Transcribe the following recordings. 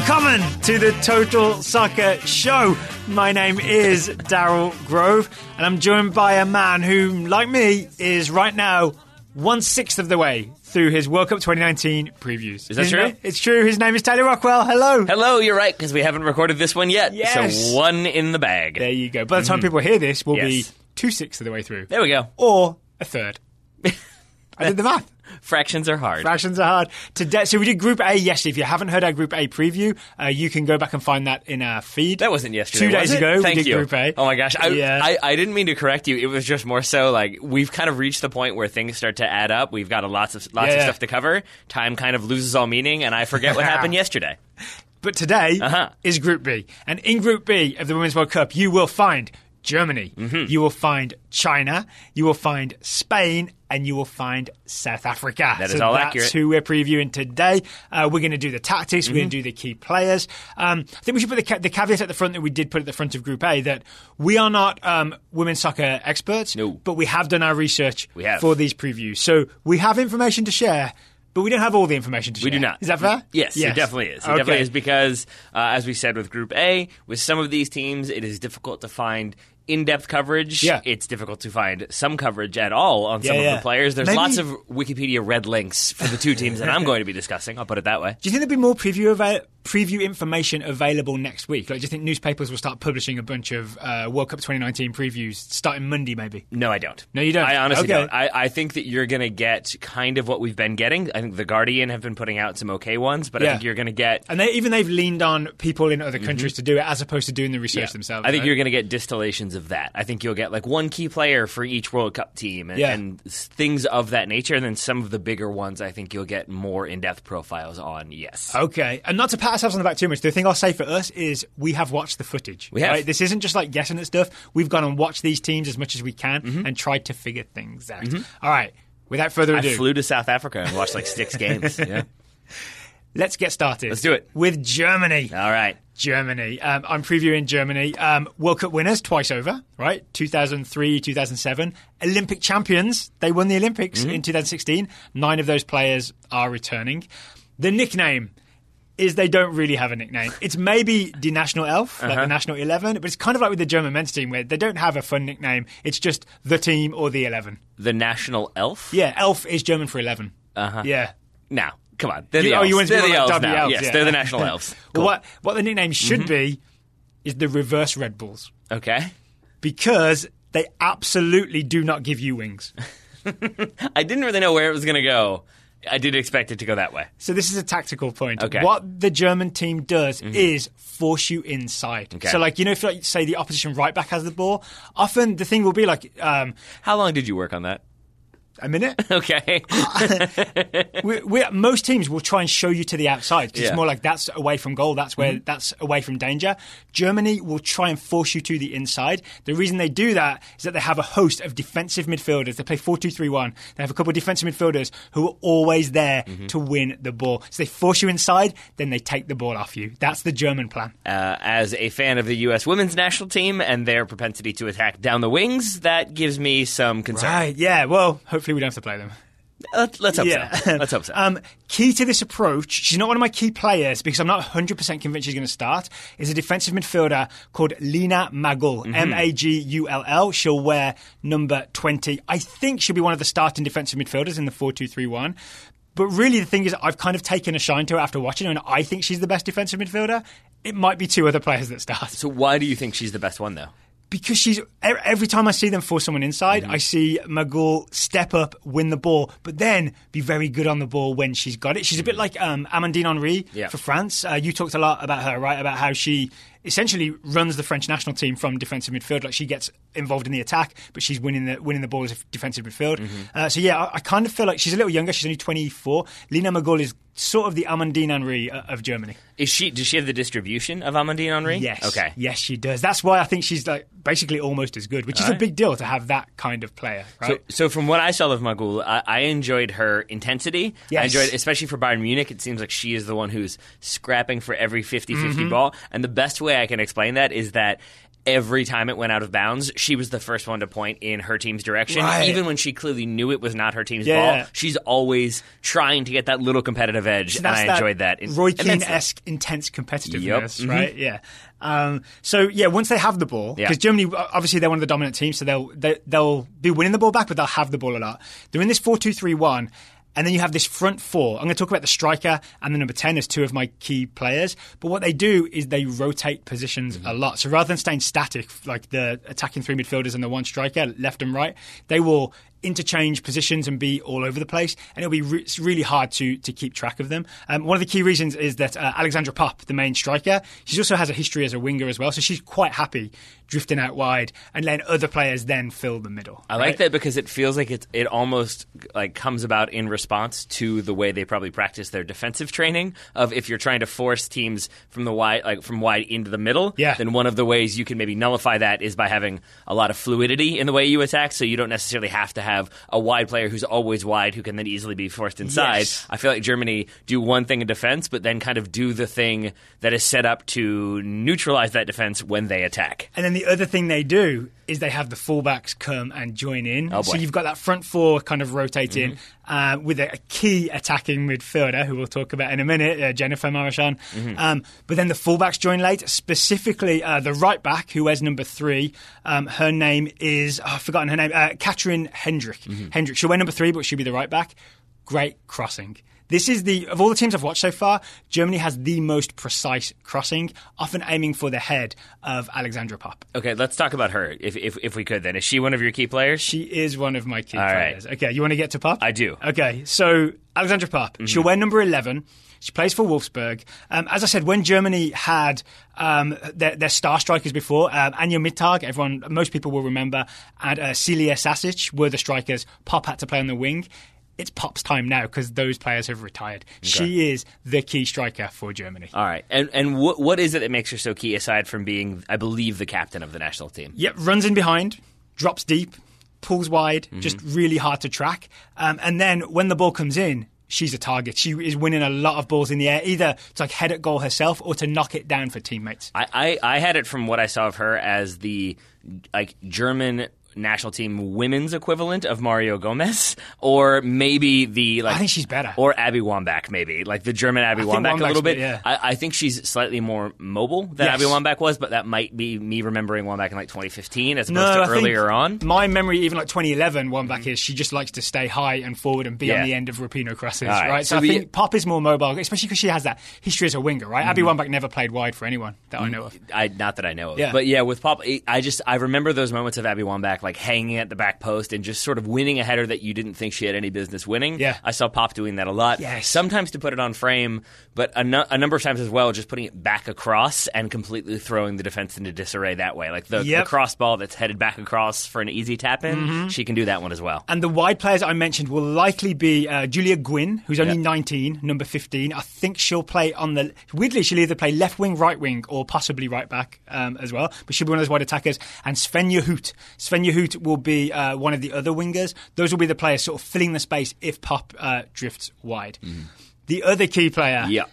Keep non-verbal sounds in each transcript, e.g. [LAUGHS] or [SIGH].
willkommen to the Total Soccer Show. My name is Daryl Grove, and I'm joined by a man who, like me, is right now one sixth of the way through his World Cup 2019 previews. Is that His true? na- it's true. His name is Taylor Rockwell. Hello. Hello, you're right, because we haven't recorded this one yet. Yes. So one in the bag. There you go. By the time mm. people hear this, we'll be two sixths of the way through, There we go. or a third. [LAUGHS] I did the math. Fractions are hard. Fractions are hard. Today, so we did Group A yesterday. If you haven't heard our Group A preview, uh, you can go back and find that in our feed. that wasn't yesterday. Two days ago, we Thank did you. Group A. Oh my gosh, I, Yeah. I, I didn't mean to correct you. It was just more so like we've kind of reached the point where things start to add up. We've got a lots of lots Yeah, of stuff to cover. Time kind of loses all meaning, and I forget what [LAUGHS] happened yesterday. But today Uh-huh. is Group B. And in Group B of the Women's World Cup, you will find Germany, Mm-hmm. you will find China, you will find Spain, and you will find South Africa. That so all that's accurate. who we're previewing today. Uh, we're going to do the tactics, we're going Mm-hmm. to do the key players. Um, I think we should put the, ca- the caveat at the front that we did put at the front of Group A that we are not um, women's soccer experts, No. but we have done our research We have. for these previews. So we have information to share. But we don't have all the information to share. We do not. Is that fair? Yes, it definitely is. It Okay. definitely is because, uh, as we said with Group A, with some of these teams, it is difficult to find in-depth coverage. Yeah. It's difficult to find some coverage at all on some Yeah, of yeah. the players. There's Maybe- lots of Wikipedia red links for the two teams that I'm [LAUGHS] going to be discussing. I'll put it that way. Do you think there'll be more preview ava- preview information available next week? Like, do you think newspapers will start publishing a bunch of uh, World Cup 2019 previews starting Monday, maybe? No, I don't. No, you don't? I honestly Okay. don't. I, I think that you're going to get kind of what we've been getting. I think The Guardian have been putting out some okay ones, but I Yeah. think you're going to get. And they, even they've leaned on people in other countries to do it as opposed to doing the research Yeah. themselves. I think right? you're going to get distillations of that. I think you'll get like one key player for each World Cup team and, Yeah. and things of that nature. And then some of the bigger ones, I think you'll get more in depth profiles on. Yes. Okay, and not to pat ourselves on the back too much, the thing I'll say for us is we have watched the footage. We have. Right? This isn't just like guessing at stuff. We've gone and watched these teams as much as we can Mm-hmm. and tried to figure things out. All right, without further ado, I flew to South Africa and watched like six [LAUGHS] games. Yeah. let's get started. Let's do it. With Germany. All right. Germany. Um, I'm previewing Germany. Um, World Cup winners twice over, right? 2003, 2007. Olympic champions. They won the Olympics Mm-hmm. in 2016. Nine of those players are returning. The nickname is they don't really have a nickname. It's maybe the national elf, like Uh-huh. the national 11, but it's kind of like with the German men's team where they don't have a fun nickname. It's just the team or the 11. The National Elf. Yeah, elf is German for 11. Uh-huh. Yeah. Now, come on. They're You- the oh, you want to they're the elves now. elves, yes, yeah. they're the National Elves. [LAUGHS] Cool. what, what the nickname should be is the reverse Red Bulls. Okay. because they absolutely do not give you wings. [LAUGHS] I didn't really know where it was going to go. I did expect it to go that way. So this is a tactical point. Okay. Mm-hmm. What the German team does is force you inside. Okay. So like you know if like, say the opposition right back has the ball, often the thing will be like um, How long did you work on that? A minute. [LAUGHS] Okay. [LAUGHS] we, we, most teams will try and show you to the outside. Yeah. it's more like that's away from goal. That's where that's away from danger. Germany will try and force you to the inside. The reason they do that is that they have a host of defensive midfielders. They play 4-2-3-1. They have a couple of defensive midfielders who are always there to win the ball. So they force you inside, then they take the ball off you. That's the German plan. uh, as a fan of the U.S. women's national team and their propensity to attack down the wings, that gives me some concern. Right? Yeah. Well, hopefully we don't have to play them. Let's, let's hope Yeah. so. [LAUGHS] Let's hope so. Um, key to this approach, she's not one of my key players because I'm not 100% convinced she's going to start, is a defensive midfielder called Lina Magull. Mm-hmm. M A G U L L. She'll wear number 20. I think she'll be one of the starting defensive midfielders in the 4 2 3 1. But really, the thing is, I've kind of taken a shine to her after watching her, and I think she's the best defensive midfielder. It might be two other players that start so why do you think she's the best one, though? Because she's every time I see them force someone inside, Mm-hmm. I see Magull step up, win the ball, but then be very good on the ball when she's got it. She's a bit like um, Amandine Henry Yeah. for France. Uh, you talked a lot about her, right? About how she essentially runs the French national team from defensive midfield. Like she gets involved in the attack, but she's winning the winning the ball as a defensive midfield. Mm-hmm. Uh, so yeah, I, I kind of feel like she's a little younger. She's only 24. Lina Magull is sort of the Amandine Henry uh, of Germany. Is she? Does she have the distribution of Amandine Henry? Yes. Okay. Yes, she does. That's why I think she's like basically almost as good, which is a big deal to have that kind of player, So, right? so from what I saw of Magull, I, I enjoyed her intensity. I enjoyed, especially for Bayern Munich. It seems like she is the one who's scrapping for every 50-50 Mm-hmm. ball. And the best way I can explain that is that every time it went out of bounds, she was the first one to point in her team's direction. Right. Even when she clearly knew it was not her team's Yeah. ball, she's always trying to get that little competitive edge, So and I that enjoyed that. Roy. Keane esque intense competitiveness, Yep. Mhm. right? Yeah. Um, so yeah, once they have the ball, Yeah. because Germany obviously they're one of the dominant teams, so they'll they, they'll be winning the ball back, but they'll have the ball a lot. They're in this four-two-three-one. And then you have this front four. I'm going to talk about the striker and the number 10 as two of my key players. But what they do is they rotate positions Mm-hmm. a lot. So rather than staying static, like the attacking three midfielders and the one striker, left and right, they will interchange positions and be all over the place, and it'll be re- it's really hard to to keep track of them. Um, one of the key reasons is that uh, Alexandra Popp, the main striker, she also has a history as a winger as well, so she's quite happy drifting out wide and letting other players then fill the middle. I right? like that because it feels like it it almost like comes about in response to the way they probably practice their defensive training of if you're trying to force teams from the wide like from wide into the middle Yeah. then one of the ways you can maybe nullify that is by having a lot of fluidity in the way you attack so you don't necessarily have to have a wide player who's always wide who can then easily be forced inside. Yes. I feel like Germany do one thing in defense but then kind of do the thing that is set up to neutralize that defense when they attack. And then the other thing they do is they have the fullbacks come and join in. Oh, so. Mm-hmm. you've got that front four kind of rotating uh, with a, a key attacking midfielder who we'll talk about in a minute, uh, Dzsenifer Marozsán. Mm-hmm. Um, but then the fullbacks join late, specifically uh, the right back who wears number three. Um, her name is, oh, I've forgotten her name, uh, Kathrin Hendrich. Mm-hmm. Hendrich. She'll wear number three, but she'll be the right back. Great crossing. This is the of all the teams I've watched so far, Germany has the most precise crossing, often aiming for the head of Alexandra Popp. Okay, let's talk about her if if, if we could then. Is she one of your key players? She is one of my key All right. players. Okay, you want to get to Popp? I do. Okay, so Alexandra Popp, she'll wear number 11. She plays for Wolfsburg. Um, as I said, when Germany had um, their, their star strikers before, um, Anja Mittag, everyone, most people will remember, and uh, Celia Sasic were the strikers. Popp had to play on the wing. It's Popp's time now because those players have retired. She is the key striker for Germany. All right, and and what what is it that makes her so key aside from being, I believe, the captain of the national team? Yep, runs in behind, drops deep, pulls wide, just really hard to track. Um, and then when the ball comes in, she's a target. She is winning a lot of balls in the air, either to like head at goal herself or to knock it down for teammates. I, I I had it from what I saw of her as the like German national team women's equivalent of Mario Gomez, or maybe the like I think she's better. or Abby Wambach, maybe like the German Abby Wambach a little bit. yeah. I, I think she's slightly more mobile than Yes. Abby Wambach was, but that might be me remembering Wambach in like 2015 as opposed No, to I earlier on. My memory, even like 2011, Wambach mm-hmm. is she just likes to stay high and forward and be Yeah. on the end of Rapinoe crosses, right. right? So, So I think Popp is more mobile, especially because she has that history as a winger, right? Abby mm-hmm. Wambach never played wide for anyone that I know of. I not that I know of, Yeah. but yeah, with Popp, I just I remember those moments of Abby Wambach like hanging at the back post and just sort of winning a header that you didn't think she had any business winning. Yeah. I saw Popp doing that a lot. Yes. sometimes to put it on frame, but a, nu- a number of times as well, just putting it back across and completely throwing the defense into disarray that way. Like the, Yep. the cross ball that's headed back across for an easy tap in, Mm-hmm. she can do that one as well. And the wide players I mentioned will likely be uh, Giulia Gwinn, who's only Yeah. 19, number 15. I think she'll play on the. Weirdly, she'll either play left wing, right wing, or possibly right back um, as well. But she'll be one of those wide attackers. And Svenja Huth. Svenja Huth will be uh, one of the other wingers. Those will be the players sort of filling the space if Popp uh, drifts wide. The other key player. Yeah.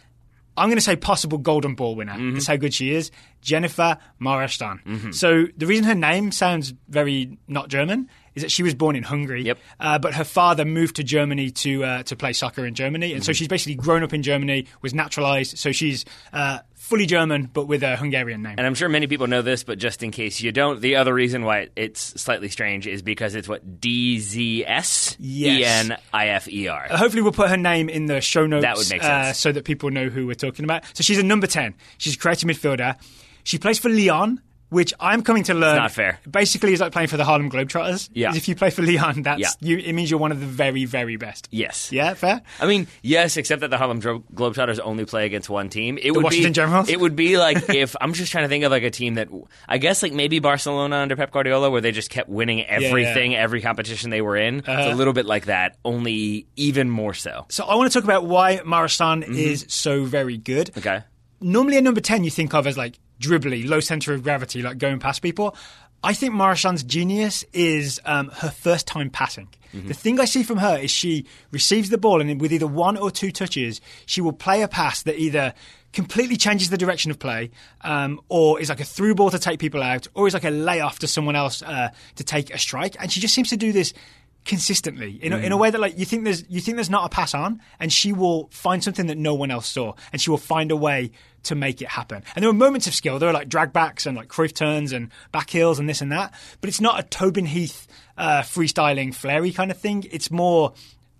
I'm going to say possible golden ball winner. Mm-hmm. That's how good she is. Dzsenifer Marozsán. So the reason her name sounds very not German is that she was born in Hungary, Yep. uh, but her father moved to Germany to uh, to play soccer in Germany, and so Mm-hmm. she's basically grown up in Germany, was naturalized, so she's uh, fully German but with a Hungarian name. And I'm sure many people know this, but just in case you don't, the other reason why it's slightly strange is because it's what D Z S E N I F E R. Uh, Hopefully, we'll put her name in the show notes That would make Uh, so that people know who we're talking about. So she's a number 10. She's a creative midfielder. She plays for Lyon, which I'm coming to learn. not fair. Basically, is like playing for the Harlem Globetrotters. Yeah. If you play for Lyon, that's Yeah. you, it means you're one of the very, very best. Yes. Yeah, fair? I mean, yes, except that the Harlem Globetrotters only play against one team. It would Washington be, Generals? It would be [LAUGHS] like if I'm just trying to think of like a team that I guess like maybe Barcelona under Pep Guardiola, where they just kept winning everything, every competition they were in. It's a little bit like that, only even more so. So I want to talk about why Marozsán is so very good. Mm-hmm. Okay. normally a number 10 you think of as like dribbly, low center of gravity, like going past people. I think Marozsán's genius is um, her first time passing. Mm-hmm. The thing I see from her is she receives the ball and with either one or two touches, she will play a pass that either completely changes the direction of play, um, or is like a through ball to take people out, or is like a layoff to someone else uh, to take a strike. And she just seems to do this consistently. In a, in a way that like you think there's you think there's not a pass on and she will find something that no one else saw and she will find a way to make it happen. And there were moments of skill. There were like drag backs and like Cruyff turns and back heels and this and that but it's not a Tobin Heath uh, freestyling flary kind of thing. It's more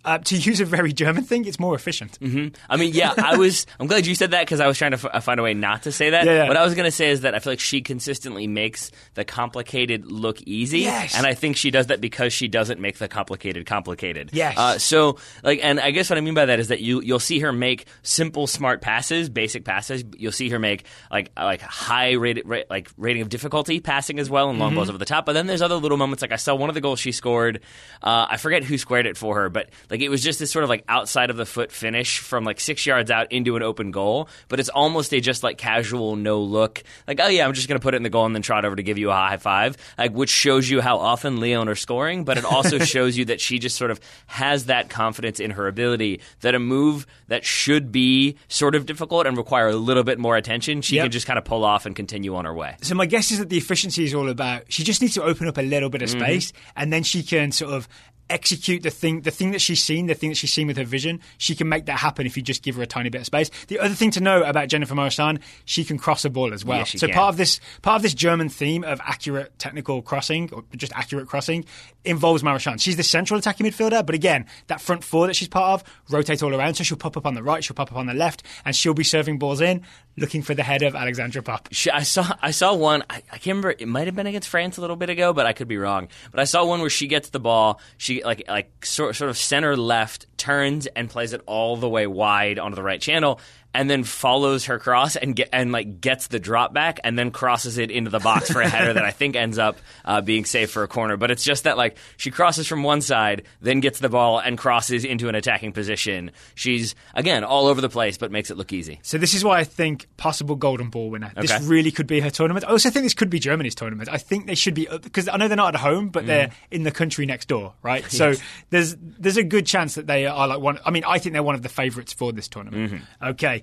uh, to use a very German thing, it's more efficient. Mm-hmm. I mean, yeah, I was. I'm glad you said that because I was trying to f- find a way not to say that. Yeah, yeah. What I was going to say is that I feel like she consistently makes the complicated look easy, yes. and I think she does that because she doesn't make the complicated complicated. Yes. Uh, so, like, and I guess what I mean by that is that you you'll see her make simple, smart passes, basic passes. You'll see her make like like high rated ra- like rating of difficulty passing as well, and long mm-hmm. balls over the top. But then there's other little moments. Like I saw one of the goals she scored. Uh, I forget who squared it for her, but like like it was just this sort of like outside of the foot finish from like six yards out into an open goal, but it's almost a just like casual no look, like oh yeah, I'm just gonna put it in the goal and then trot over to give you a high five, like which shows you how often Lyon are scoring, but it also [LAUGHS] shows you that she just sort of has that confidence in her ability that a move that should be sort of difficult and require a little bit more attention, she yep. can just kind of pull off and continue on her way. So my guess is that the efficiency is all about she just needs to open up a little bit of mm-hmm. space mm-hmm. and then she can sort of execute the thing the thing that she's seen the thing that she's seen with her vision she can make that happen if you just give her a tiny bit of space. The other thing to know about Dzsenifer Marozsán she can cross a ball as well. So can. part of this part of this German theme of accurate technical crossing or just accurate crossing involves Marozsán she's the central attacking midfielder but again that front four that she's part of rotate all around. So she'll pop up on the right she'll pop up on the left and she'll be serving balls in looking for the head of Alexandra she, I saw I saw one I, I can't remember it might have been against France a little bit ago but I could be wrong. But I saw one where she gets the ball she like like sort, sort of center left, turns and plays it all the way wide onto the right channel and then follows her cross and get and like gets the drop back and then crosses it into the box for a header that I think ends up uh, being safe for a corner. But it's just that like she crosses from one side, then gets the ball and crosses into an attacking position. She's again all over the place, but makes it look easy. So this is why I think possible golden ball winner. Okay. This really could be her tournament. I also think this could be Germany's tournament. I think they should be because I know they're not at home, but mm. they're in the country next door, right? [LAUGHS] yes. So there's there's a good chance that they are like one. I mean, I think they're one of the favourites for this tournament. Mm-hmm. Okay.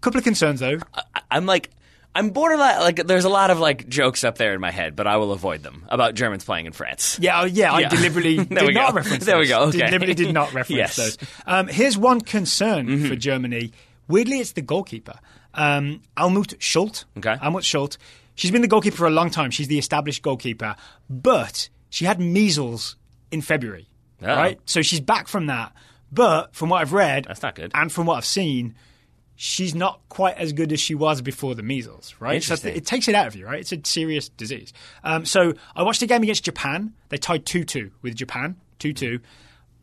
Couple of concerns though. I, am like. I'm borderline like there's a lot of like jokes up there in my head, but I will avoid them about Germans playing in France. Yeah, oh, yeah, I deliberately [LAUGHS] did not reference. There we go. Okay. Deliberately did not [LAUGHS] reference yes. those. Um, here's one concern mm-hmm. for Germany. Weirdly, it's the goalkeeper, um, Almut Schult. Okay, Almut Schult. She's been the goalkeeper for a long time. She's the established goalkeeper, but she had measles in February. Oh. Right, so she's back from that. But from what I've read, that's not good. And from what I've seen, she's not quite as good as she was before the measles, right? So it takes it out of you, right? It's a serious disease. Um, so I watched a game against Japan. They tied 2 2 with Japan, 2 2.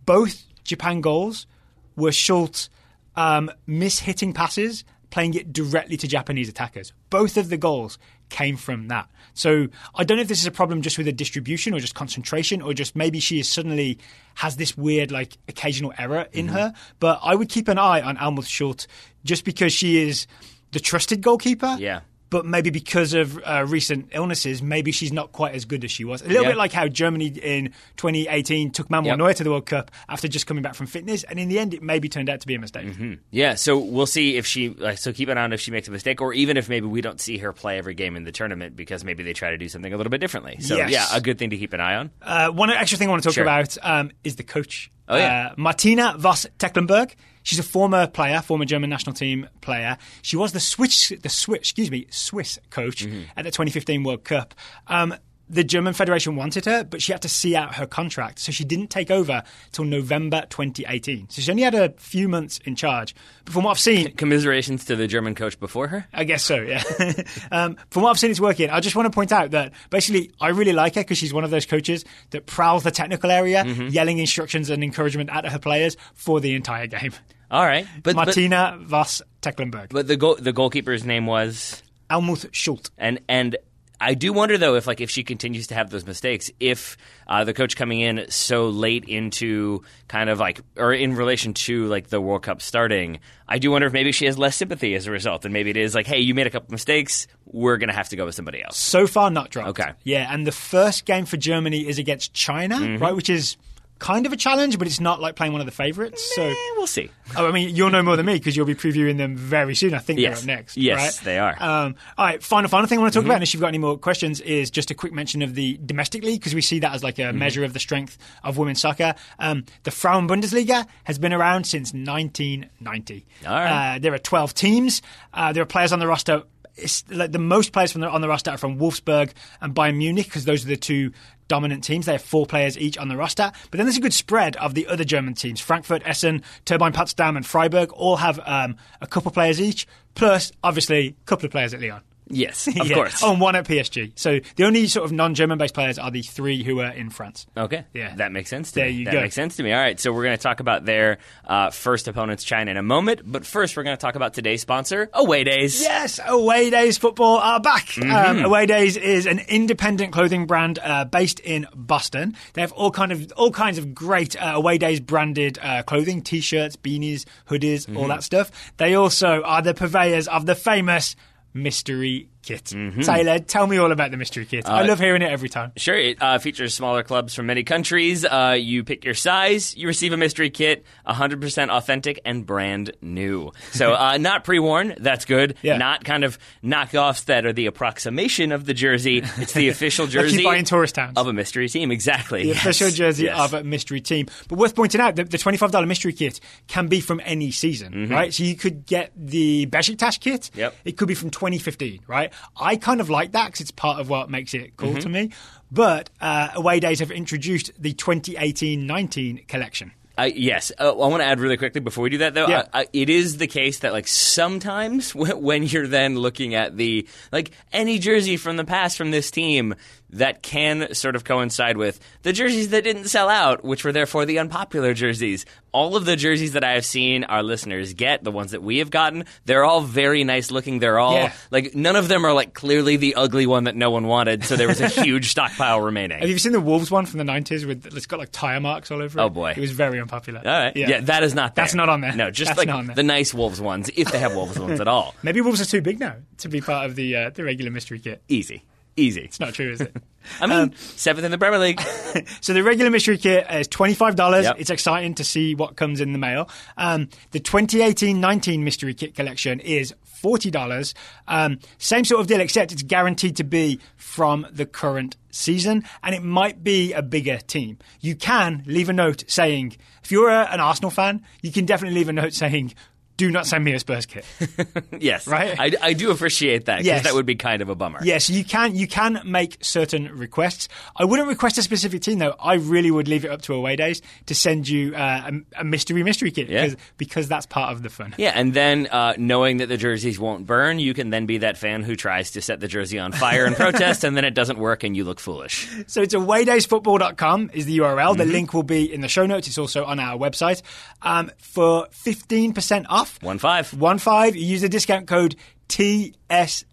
Both Japan goals were Schult um, miss-hitting passes, playing it directly to Japanese attackers. Both of the goals came from that. So I don't know if this is a problem just with the distribution or just concentration or just maybe she is suddenly has this weird like occasional error in mm-hmm. her. But I would keep an eye on Almut Schult just because she is the trusted goalkeeper. Yeah but maybe because of uh, recent illnesses, maybe she's not quite as good as she was. A little bit like how Germany in 2018 took Manuel yep. Neuer to the World Cup after just coming back from fitness, and in the end, it maybe turned out to be a mistake. Mm-hmm. Yeah, so we'll see if she. Like, so keep an eye on if she makes a mistake, or even if maybe we don't see her play every game in the tournament because maybe they try to do something a little bit differently. So yes. yeah, a good thing to keep an eye on. Uh, one extra thing I want to talk sure. about um, is the coach. Oh yeah, uh, Martina Voss Tecklenburg. She's a former player, former German national team player. She was the Swiss, the Swiss, excuse me, Swiss coach mm-hmm. at the 2015 World Cup. Um, the German Federation wanted her, but she had to see out her contract. So she didn't take over till November 2018. So she only had a few months in charge. But from what I've seen. [LAUGHS] Commiserations to the German coach before her? I guess so, yeah. [LAUGHS] um, from what I've seen, it's working. I just want to point out that basically I really like her because she's one of those coaches that prowls the technical area, mm-hmm. yelling instructions and encouragement at her players for the entire game. All right. But, Martina but, Voss Tecklenburg. But the, goal, the goalkeeper's name was? Almut Schult. And, and I do wonder though if like if she continues to have those mistakes, if uh, the coach coming in so late into kind of like or in relation to like the World Cup starting, I do wonder if maybe she has less sympathy as a result, and maybe it is like, hey, you made a couple mistakes, we're gonna have to go with somebody else. So far, not dropped. Okay, yeah, and the first game for Germany is against China, mm-hmm. right, which is kind of a challenge, but it's not like playing one of the favourites. So, we'll see. oh, I mean, you'll know more than me because you'll be previewing them very soon. I think Yes. they're up next. Yes, right? they are. Um, all right, final, final thing I want to talk about, unless you've got any more questions, is just a quick mention of the domestic league because we see that as like a measure of the strength of women's soccer. Um, the Frauen Bundesliga has been around since 1990. All right. Uh, there are 12 teams. Uh, there are players on the roster. It's like the most players from the, on the roster are from Wolfsburg and Bayern Munich because those are the two dominant teams. They have four players each on the roster. But then there's a good spread of the other German teams. Frankfurt, Essen, Turbine Potsdam, and Freiburg all have um, a couple of players each, plus obviously a couple of players at Lyon. Yes, [LAUGHS] of Yeah. course. Oh, and one at PSG. So the only sort of non-German based players are the three who are in France. Okay. Yeah. That makes sense to There me. you that go. makes sense to me. All right. So we're going to talk about their uh, first opponents, China, in a moment. But first, we're going to talk about today's sponsor, Away Days. Yes, Away Days football are back. Mm-hmm. Um, Away Days is an independent clothing brand uh, based in Boston. They have all kind of all kinds of great uh, Away Days branded uh, clothing, t-shirts, beanies, hoodies, Mm-hmm. all that stuff. They also are the purveyors of the famous mystery kit. Mm-hmm. Taylor, tell me all about the mystery kit. Uh, I love hearing it every time. Sure, it uh, features smaller clubs from many countries. Uh, you pick your size, you receive a mystery kit, 100% authentic and brand new. So, [LAUGHS] uh, not pre worn, that's good. Yeah. Not kind of knockoffs that are the approximation of the jersey. It's the [LAUGHS] official Like jersey buy in tourist towns. of a mystery team. Exactly. the yes. official jersey Yes. of a mystery team. But worth pointing out, the, the $25 mystery kit can be from any season, right? So you could get the Besiktas kit. Mm-hmm. Yep. It could be from 2015, right? I kind of like that because it's part of what makes it cool Mm-hmm. to me. But uh, Away Days have introduced the 2018-19 collection. Uh, yes, uh, I want to add really quickly before we do that, though. Yeah. I, I, it is the case that, like, sometimes when, [LAUGHS] when you're then looking at the like any jersey from the past from this team that can sort of coincide with the jerseys that didn't sell out, which were therefore the unpopular jerseys. All of the jerseys that I have seen our listeners get, the ones that we have gotten, they're all very nice looking. They're all Yeah. like none of them are like clearly the ugly one that no one wanted. So there was a [LAUGHS] huge stockpile remaining. Have you seen the Wolves one from the 90s with it's got like tire marks all over it? Oh, boy. It was very unpopular. All right. Yeah. that is not there. That's not on there. No, just That's like not on there. the nice Wolves ones, if they have Wolves ones at all. [LAUGHS] Maybe Wolves are too big now to be part of the uh, the regular mystery kit. Easy. Easy. It's not true, is it? [LAUGHS] I mean, seventh in the Premier League. [LAUGHS] So the regular mystery kit is twenty five dollars. Yep. It's exciting to see what comes in the mail. Um, the 2018-19 mystery kit collection is forty dollars. Um, same sort of deal, except it's guaranteed to be from the current season, and it might be a bigger team. You can leave a note saying, if you're a, an Arsenal fan, you can definitely leave a note saying. Do not send me a Spurs kit. [LAUGHS] yes. Right? I, I do appreciate that because Yes. that would be kind of a bummer. Yes, you can. You can make certain requests. I wouldn't request a specific team though. I really would leave it up to away days to send you uh, a, a mystery mystery kit Yeah. because because that's part of the fun. Yeah, and then uh, knowing that the jerseys won't burn, you can then be that fan who tries to set the jersey on fire in [LAUGHS] protest, and then it doesn't work, and you look foolish. So it's awaydaysfootball.com is the URL. Mm-hmm. The link will be in the show notes. It's also on our website. Um, for 15% off, One five. one five, use the discount code TSS.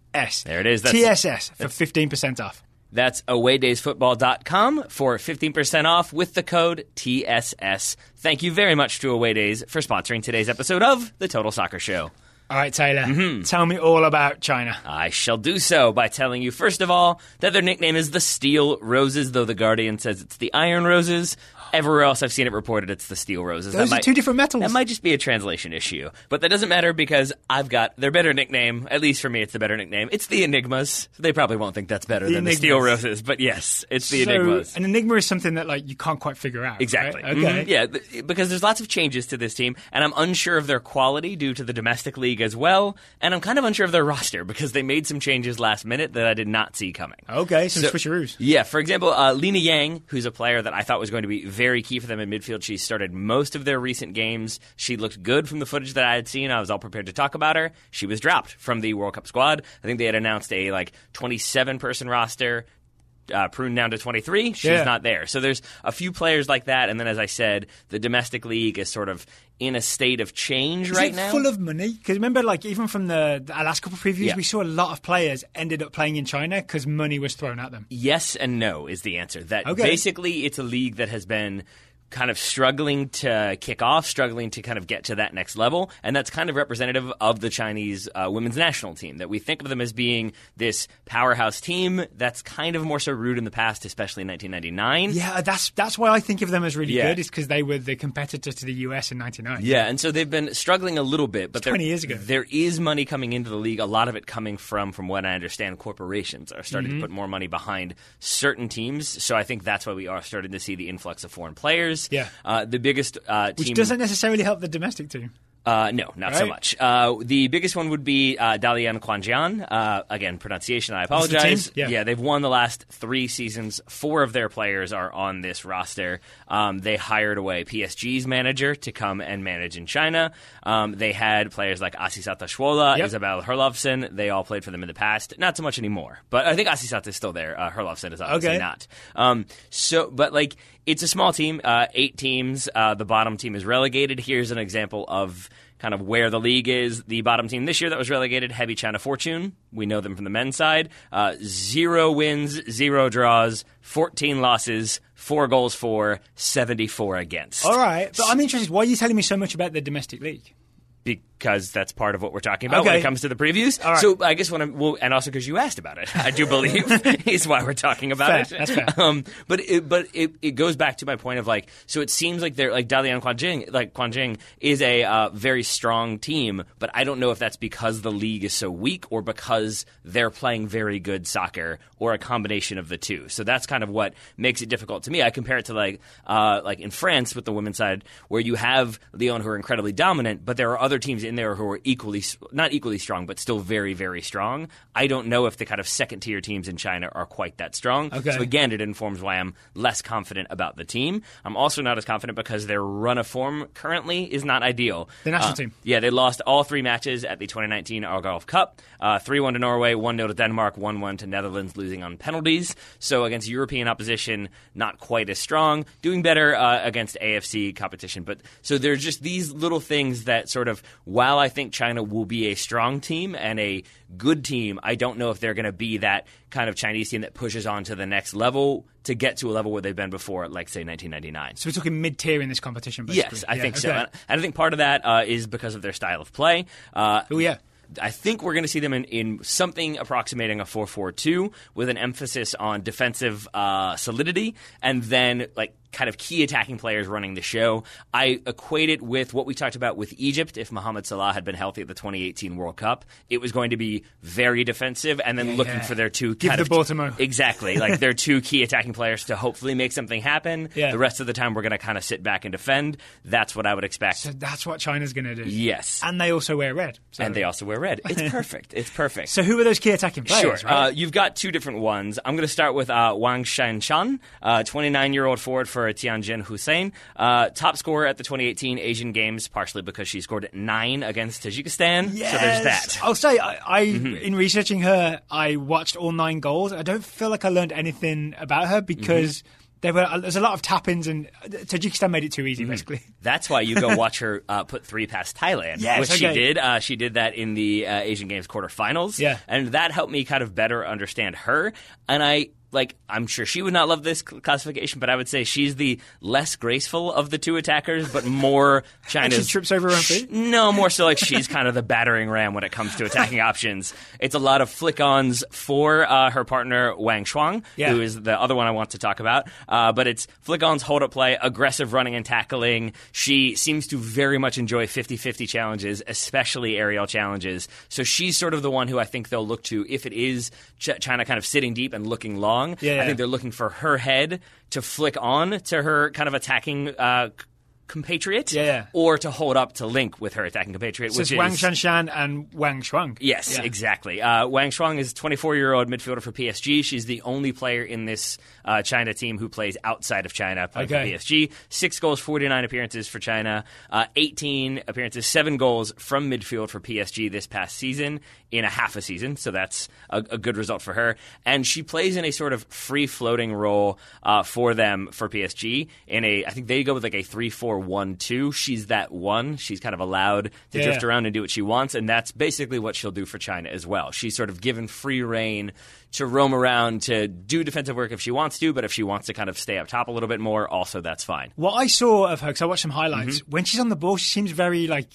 There it is. That's- TSS for 15% off. That's awaydaysfootball.com for 15% off with the code TSS. Thank you very much to Away Days for sponsoring today's episode of The Total Soccer Show. All right, Taylor, Mm-hmm. tell me all about China. I shall do so by telling you, first of all, that their nickname is the Steel Roses, though The Guardian says it's the Iron Roses. Everywhere else I've seen it reported, it's the Steel Roses. Those That are two different metals. That might just be a translation issue. But that doesn't matter because I've got their better nickname. At least for me, it's the better nickname. It's the Enigmas. They probably won't think that's better The than the Steel Roses, but yes, it's the so, Enigmas. An enigma is something that like you can't quite figure out. Exactly. right? Okay. Mhm. Yeah, th- because there's lots of changes to this team, and I'm unsure of their quality due to the domestic league as well, and I'm kind of unsure of their roster because they made some changes last minute that I did not see coming. Okay, some So- switcheroos. Yeah, for example, uh, Lena Yang, who's a player that I thought was going to be very key for them in midfield. She started most of their recent games. She looked good from the footage that I had seen. I was all prepared to talk about her. She was dropped from the World Cup squad. I think they had announced a like 27 person roster. Uh, pruned down to 23. She's Yeah. not there. So there's a few players like that. And then, as I said, the domestic league is sort of in a state of change Is right now. full of money? Because remember, like even from the, the last couple of previews, Yeah. we saw a lot of players ended up playing in China because money was thrown at them. Yes and no is the answer. That Okay. basically it's a league that has been kind of struggling to kick off, struggling to kind of get to that next level, and that's kind of representative of the Chinese uh, women's national team. That we think of them as being this powerhouse team that's kind of more so rude in the past, especially in 1999. Yeah, that's that's why I think of them as really Yeah. good. Is because they were the competitor to the US in '99. Yeah, and so they've been struggling a little bit, but 20 years ago. there is money coming into the league. A lot of it coming from, from what I understand, corporations are starting Mm-hmm. to put more money behind certain teams. So I think that's why we are starting to see the influx of foreign players. Yeah. uh, the biggest uh, which doesn't necessarily help the domestic team. Uh, no, not so much. Uh, the biggest one would be uh, Dalian Quanjian. Uh, again, pronunciation, I apologize. team? Yeah. they've won the last three seasons. Four of their players are on this roster. Um, they hired away PSG's manager to come and manage in China. Um, they had players like Asisat Oshoala, Yep. Isabel Herlovsen. They all played for them in the past. Not so much anymore, but I think Asisata is still there. Uh, Herlovsen is obviously Okay. not. Um, so, but like, it's a small team, uh, eight teams. Uh, the bottom team is relegated. Here's an example of kind of where the league is. The bottom team this year that was relegated, Hebei China Fortune. We know them from the men's side. Uh, zero wins, zero draws, 14 losses, four goals for, 74 against. All right, but I'm interested. Why are you telling me so much about the domestic league? Because that's part of what we're talking about when it comes to the previews. Right. So I guess when I'm, well, and also because you asked about it, I do [LAUGHS] believe is why we're talking about Fair, it. that's fair. Um, but it, but it, it goes back to my point of like, so it seems like they're like Dalian Quanjian, like Quanjian is a uh, very strong team, but I don't know if that's because the league is so weak or because they're playing very good soccer or a combination of the two. So that's kind of what makes it difficult to me. I compare it to like uh, like in France with the women's side, where you have Lyon who are incredibly dominant, but there are other teams in there who are equally not equally strong, but still very very strong. I don't know if the kind of second tier teams in China are quite that strong. Okay. So again, it informs why I'm less confident about the team. I'm also not as confident because their run of form currently is not ideal. The national Uh, team. Yeah, they lost all three matches at the 2019 Algarve Cup. Uh, 3-1 to Norway, 1-0 to Denmark, 1-1 to Netherlands, losing on penalties. So against European opposition, not quite as strong. Doing better uh, against AFC competition. But so there's just these little things that sort of, while I think China will be a strong team and a good team, I don't know if they're going to be that kind of Chinese team that pushes on to the next level to get to a level where they've been before, like say 1999. So we're talking mid-tier in this competition. Basically. Yes, I Yeah, think so. okay. And and I think part of that uh, is because of their style of play. Uh, Oh yeah. I think we're going to see them in, in something approximating a 4 4 2 with an emphasis on defensive uh, solidity and then, like, kind of key attacking players running the show. I equate it with what we talked about with Egypt. If Mohamed Salah had been healthy at the 2018 World Cup, it was going to be very defensive and then looking yeah. for their two Give kind the of ball to Mo. exactly like their two key attacking players to hopefully make something happen. Yeah. The rest of the time, we're going to kind of sit back and defend. That's what I would expect. So that's what China's going to do. yes, And they also wear red. So. and they also wear red. It's [LAUGHS] perfect. It's perfect. So who are those key attacking players? Sure. Right? Uh, you've got two different ones. I'm going to start with uh, Wang Shanshan, 29 year old forward for Tianjin Huisen. Uh, top scorer at the 2018 Asian Games, partially because she scored nine against Tajikistan. So there's that. Mm-hmm. I'll say, I, I in researching her, I watched all nine goals. I don't feel like I learned anything about her because Mm-hmm. there were there's a lot of tap-ins and Tajikistan made it too easy, Mm-hmm. basically. That's why you go [LAUGHS] watch her uh, put three past Thailand, Yes, which she did. Uh, she did that in the uh, Asian Games quarterfinals. Yeah. and that helped me kind of better understand her. And I like, I'm sure she would not love this classification, but I would say she's the less graceful of the two attackers, but more [LAUGHS] China's. She trips over her feet. No, more so like she's kind of the battering ram when it comes to attacking options. It's a lot of flick-ons for uh, her partner Wang Shuang, Yeah. who is the other one I want to talk about. Uh, but it's flick-ons, hold-up play, aggressive running and tackling. She seems to very much enjoy 50-50 challenges, especially aerial challenges. So she's sort of the one who I think they'll look to if it is Ch- China kind of sitting deep and looking long. Yeah, I think they're looking for her head to flick on to her kind of attacking uh, compatriot Yeah, yeah. or to hold up to link with her attacking compatriot, So which it's Wang is Shanshan and Wang Shuang. Yes, Yeah. exactly. Uh, Wang Shuang is a 24 year old midfielder for PSG. She's the only player in this uh, China team who plays outside of China playing Okay. for PSG. Six goals, 49 appearances for China, uh, 18 appearances, seven goals from midfield for PSG this past season in a half a season. So that's a, a good result for her. And she plays in a sort of free floating role uh, for them for PSG. In a, I think they go with like a 3 4 score one two. She's that one. She's kind of allowed to Yeah. drift around and do what she wants, and that's basically what she'll do for China as well. She's sort of given free reign to roam around to do defensive work if she wants to, but if she wants to kind of stay up top a little bit more, also that's fine. What I saw of her, because I watched some highlights, Mm-hmm. when she's on the ball, she seems very like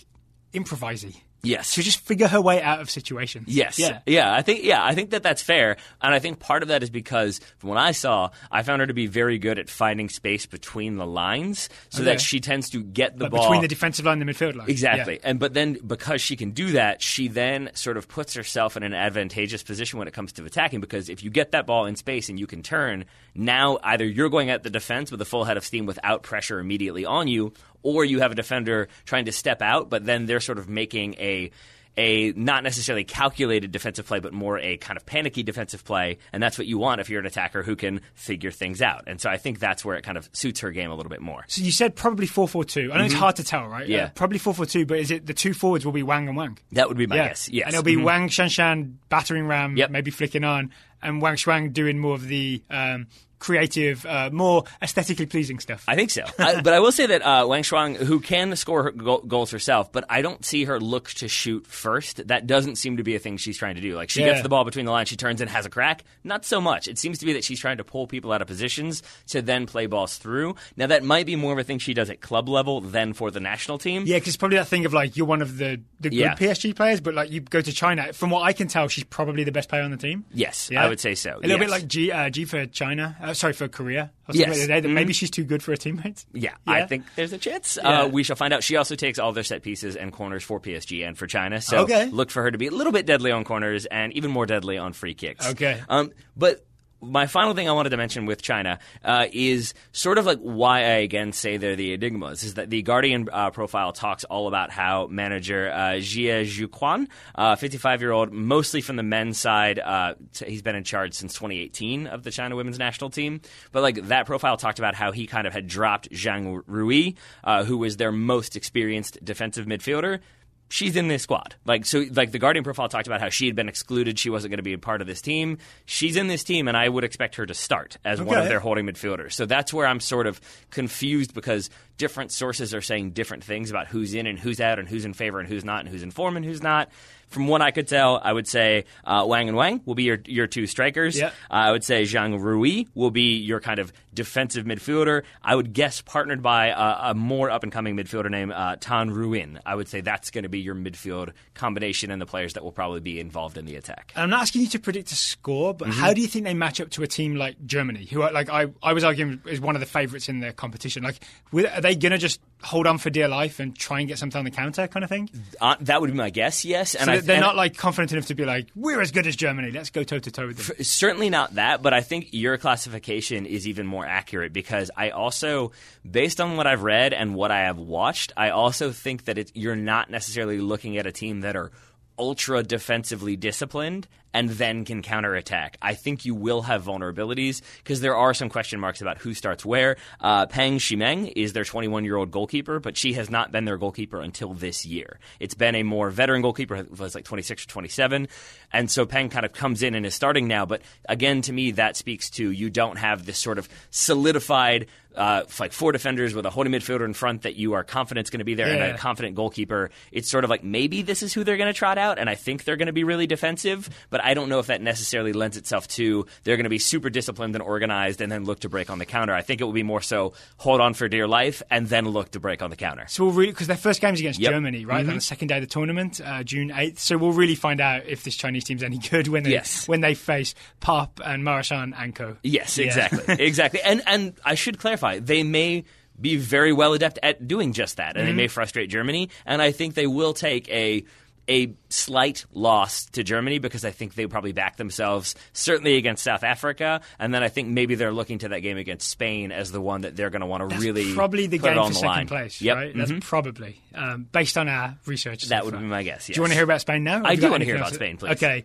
improvisy. Yes. She'll just figure her way out of situations. Yes. Yeah. I think yeah, I think that that's fair, and I think part of that is because from what I saw, I found her to be very good at finding space between the lines, so Okay. that she tends to get the ball between the defensive line and the midfield line. Exactly. Yeah. And but then because she can do that, she then sort of puts herself in an advantageous position when it comes to attacking because if you get that ball in space and you can turn, now either you're going at the defense with a full head of steam without pressure immediately on you, or you have a defender trying to step out, but then they're sort of making a a not necessarily calculated defensive play, but more a kind of panicky defensive play, and that's what you want if you're an attacker who can figure things out. And so I think that's where it kind of suits her game a little bit more. So you said probably 4 4 2. I know it's hard to tell, right? Mm-hmm. Yeah. Uh, probably 4 4 2, but is it the two forwards will be Wang and Wang? That would be my yeah. guess. Yes. And it'll be Wang Shanshan battering ram, Yep. maybe flicking on, and Wang Shuang doing more of the um, creative, uh, more aesthetically pleasing stuff. I think so. [LAUGHS] I, but I will say that uh, Wang Shuang, who can score her go- goals herself, but I don't see her look to shoot first. That doesn't seem to be a thing she's trying to do. Like she Yeah. gets the ball between the lines, she turns and has a crack. Not so much. It seems to be that she's trying to pull people out of positions to then play balls through. Now that might be more of a thing she does at club level than for the national team. yeah, because probably that thing of like you're one of the, the good Yeah. PSG players, but like you go to China. From what I can tell, she's probably the best player on the team. Yes, Yeah? I would say so. A little bit like G, uh, G for China. Uh, sorry, for Korea. Yes. other day maybe she's too good for her teammates. Yeah, Yeah? I think there's a chance. Yeah. Uh, we shall find out. She also takes all their set pieces and corners for PSG and for China. So Okay. look for her to be a little bit deadly on corners and even more deadly on free kicks. Okay. Um, but my final thing I wanted to mention with China uh, is sort of like why I again say they're the enigmas. Is that the Guardian uh, profile talks all about how manager uh, Jia Xiuquan, uh, 55 year old, mostly from the men's side, uh, t- he's been in charge since 2018 of the China women's national team. But like that profile talked about how he kind of had dropped Zhang Rui, uh, who was their most experienced defensive midfielder she's in this squad. Like so like the Guardian profile talked about how she had been excluded, she wasn't going to be a part of this team. She's in this team and I would expect her to start as one of their holding midfielders. So that's where I'm sort of confused because different sources are saying different things about who's in and who's out and who's in favor and who's not and who's in form and who's not. From what I could tell, I would say uh, Wang and Wang will be your your two strikers. Yep. Uh, I would say Zhang Rui will be your kind of defensive midfielder. I would guess partnered by a, a more up and coming midfielder named uh, Tan Ruyin. I would say that's going to be your midfield combination and the players that will probably be involved in the attack. I'm not asking you to predict a score, but Mm-hmm. how do you think they match up to a team like Germany, who are, like I, I was arguing is one of the favourites in the competition? Like, with, are they gonna just hold on for dear life and try and get something on the counter, kind of thing? Uh, that would be my guess. Yes, and So I, they're and not like confident enough to be like, we're as good as Germany. Let's go toe to toe with them. certainly not that, but I think your classification is even more accurate because I also, based on what I've read and what I have watched, I also think that it, you're not necessarily looking at a team that are ultra defensively disciplined and then can counterattack. I think you will have vulnerabilities because there are some question marks about who starts where. Uh, Peng Shimeng is their 21 year old goalkeeper, but she has not been their goalkeeper until this year. It's been a more veteran goalkeeper, it was like 26 or 27. And so Peng kind of comes in and is starting now. But again, to me, that speaks to you don't have this sort of solidified. Uh, like four defenders with a holding midfielder in front that you are confident is going to be there and a confident goalkeeper. It's sort of like maybe this is who they're going to trot out, and I think they're going to be really defensive, but I don't know if that necessarily lends itself to they're going to be super disciplined and organized and then look to break on the counter. I think it will be more so hold on for dear life and then look to break on the counter. So we'll really because their first game is against Yep. Mm-hmm. Germany, right? On the second day of the tournament, uh, June eighth. So we'll really find out if this Chinese team's any good when they Yes. when they face Popp and Marozsán and Co. Yes, Yeah. exactly, [LAUGHS] exactly. And and I should clarify, they may be very well adept at doing just that, and Mm-hmm. they may frustrate Germany. And I think they will take a a slight loss to Germany because I think they probably back themselves certainly against South Africa, and then I think maybe they're looking to that game against Spain as the one that they're going to want to really probably the game on for the second line. place, Yep. right? That's mhm. probably um, based on our research. That would far. be my guess. Yes. Do you want to hear about Spain now? I do got wanna hear about? Spain, please. Okay.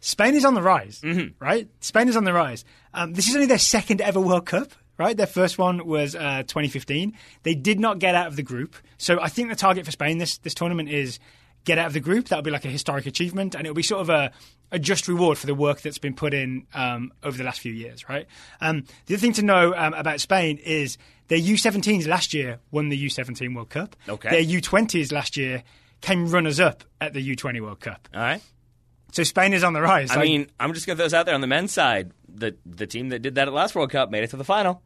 Spain is on the rise, right? Spain is on the rise. Um, this is only their second ever World Cup, right? Their first one was uh, 2015. They did not get out of the group. So I think the target for Spain this, this tournament is get out of the group. That would be like a historic achievement, and it would be sort of a, a just reward for the work that's been put in um, over the last few years, right? Um, the other thing to know um, about Spain is their U17s last year won the U17 World Cup. Okay. Their U20s last year came runners up at the U20 World Cup. All right. So Spain is on the rise. I Like, mean, I'm just going to throw this out there on the men's side. The the team that did that at last World Cup made it to the final.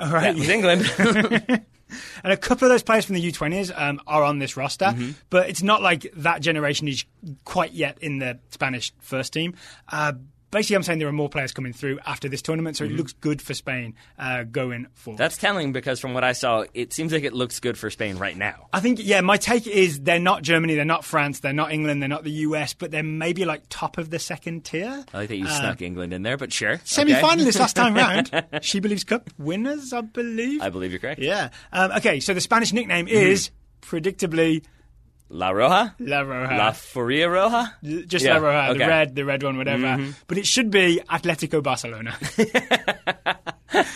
all right. That was England. [LAUGHS] [LAUGHS] And a couple of those players from the U20s um, are on this roster, Mm-hmm. but it's not like that generation is quite yet in the Spanish first team. Uh, basically, I'm saying there are more players coming through after this tournament, so it looks good for Spain uh, going forward. Mm-hmm. That's telling because from what I saw, it seems like it looks good for Spain right now. I think, yeah, my take is they're not Germany, they're not France, they're not England, they're not the US, but they're maybe like top of the second tier. I like that you snuck England in there, but sure. Semi Okay. finalists last time round. [LAUGHS] She Believes Cup winners, I believe. I believe you're correct. yeah. Um, okay, so the Spanish nickname Mm-hmm. is predictably La Roja? La Roja. La Furia Roja? just Yeah, La Roja, the okay. Mm-hmm. red, the red one, whatever. But it should be Atletico Barcelona. [LAUGHS]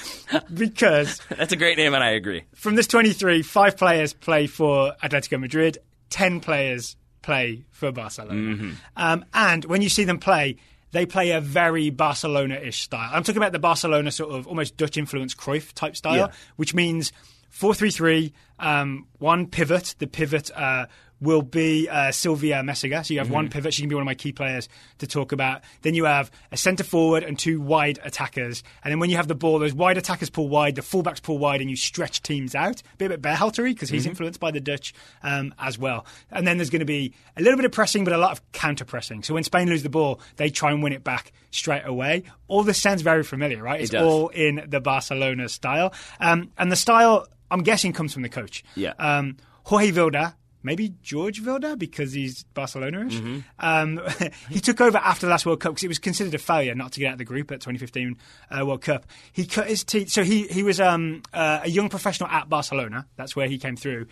[LAUGHS] because That's a great name, and I agree. from this 23, five players play for Atletico Madrid, 10 players play for Barcelona. Mm-hmm. Um, and when you see them play, they play a very Barcelona ish style. I'm talking about the Barcelona sort of almost Dutch influenced Cruyff type style, Yeah. which means 4 3 3, um, one pivot. The pivot uh, will be uh, Silvia Meseguer. So you have Mm-hmm. one pivot. She can be one of my key players to talk about. Then you have a centre forward and two wide attackers. And then when you have the ball, those wide attackers pull wide, the fullbacks pull wide, and you stretch teams out. A bit, Berhaltery because Mm-hmm. he's influenced by the Dutch um, as well. And then there's going to be a little bit of pressing, but a lot of counter pressing. So when Spain lose the ball, they try and win it back straight away. All this sounds very familiar, right? It's does. all in the Barcelona style. Um, and the style, I'm guessing, comes from the coach. Yeah. Um, Jorge Vilda, maybe George Vilda because he's Barcelona-ish. Mm-hmm. Um, [LAUGHS] he took over after the last World Cup because it was considered a failure not to get out of the group at 2015 uh, World Cup. He cut his teeth. So he he was um, uh, a young professional at Barcelona. That's where he came through.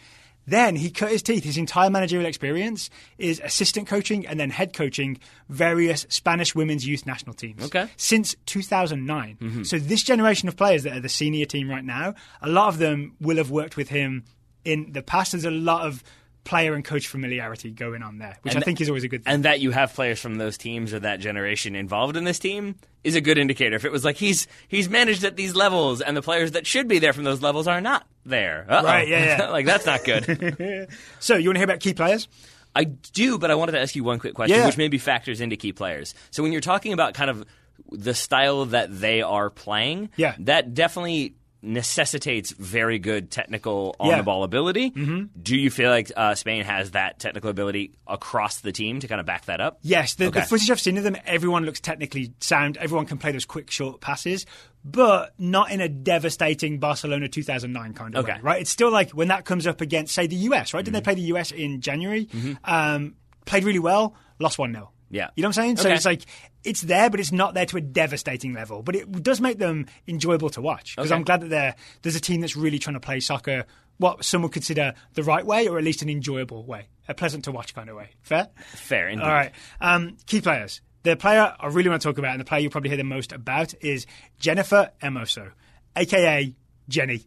Then he cut his teeth. His entire managerial experience is assistant coaching and then head coaching various Spanish women's youth national teams. Okay. Since 2009. So this generation of players that are the senior team right now, a lot of them will have worked with him in the past. There's a lot of player and coach familiarity going on there, which And- I think is always a good thing. And that you have players from those teams or that generation involved in this team is a good indicator. If it was like he's he's managed at these levels and the players that should be there from those levels are not there. Uh-oh. Right, yeah, yeah. [LAUGHS] like that's not good. [LAUGHS] so you want to hear about key players? I do, but I wanted to ask you one quick question, Yeah. which maybe factors into key players. So when you're talking about kind of the style that they are playing, Yeah. that definitely necessitates very good technical on the ball ability. Mm-hmm. Do you feel like uh, Spain has that technical ability across the team to kind of back that up? Yes, the, the footage I've seen of them, everyone looks technically sound. Everyone can play those quick, short passes, but not in a devastating Barcelona 2009 kind of Okay. way, right? It's still like when that comes up against, say, the US, right? Didn't they play the US in January? Um, played really well, lost 1 0. Yeah. You know what I'm saying? So Okay. it's like, it's there, but it's not there to a devastating level. But it does make them enjoyable to watch because Okay. I'm glad that there- there's a team that's really trying to play soccer what some would consider the right way or at least an enjoyable way, a pleasant to watch kind of way. Fair? Fair, indeed. All right. Um, key players. The player I really want to talk about, and the player you'll probably hear the most about, is Jennifer Hermoso, aka Jenny.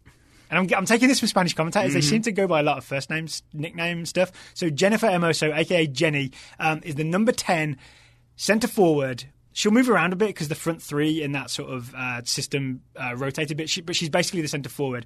And I'm, I'm taking this from Spanish commentators. They seem to go by a lot of first names, nickname stuff. So Jennifer Hermoso, aka Jenny, um, is the number 10 centre forward. She'll move around a bit because the front three in that sort of uh, system uh, rotate a bit, she, but she's basically the centre forward.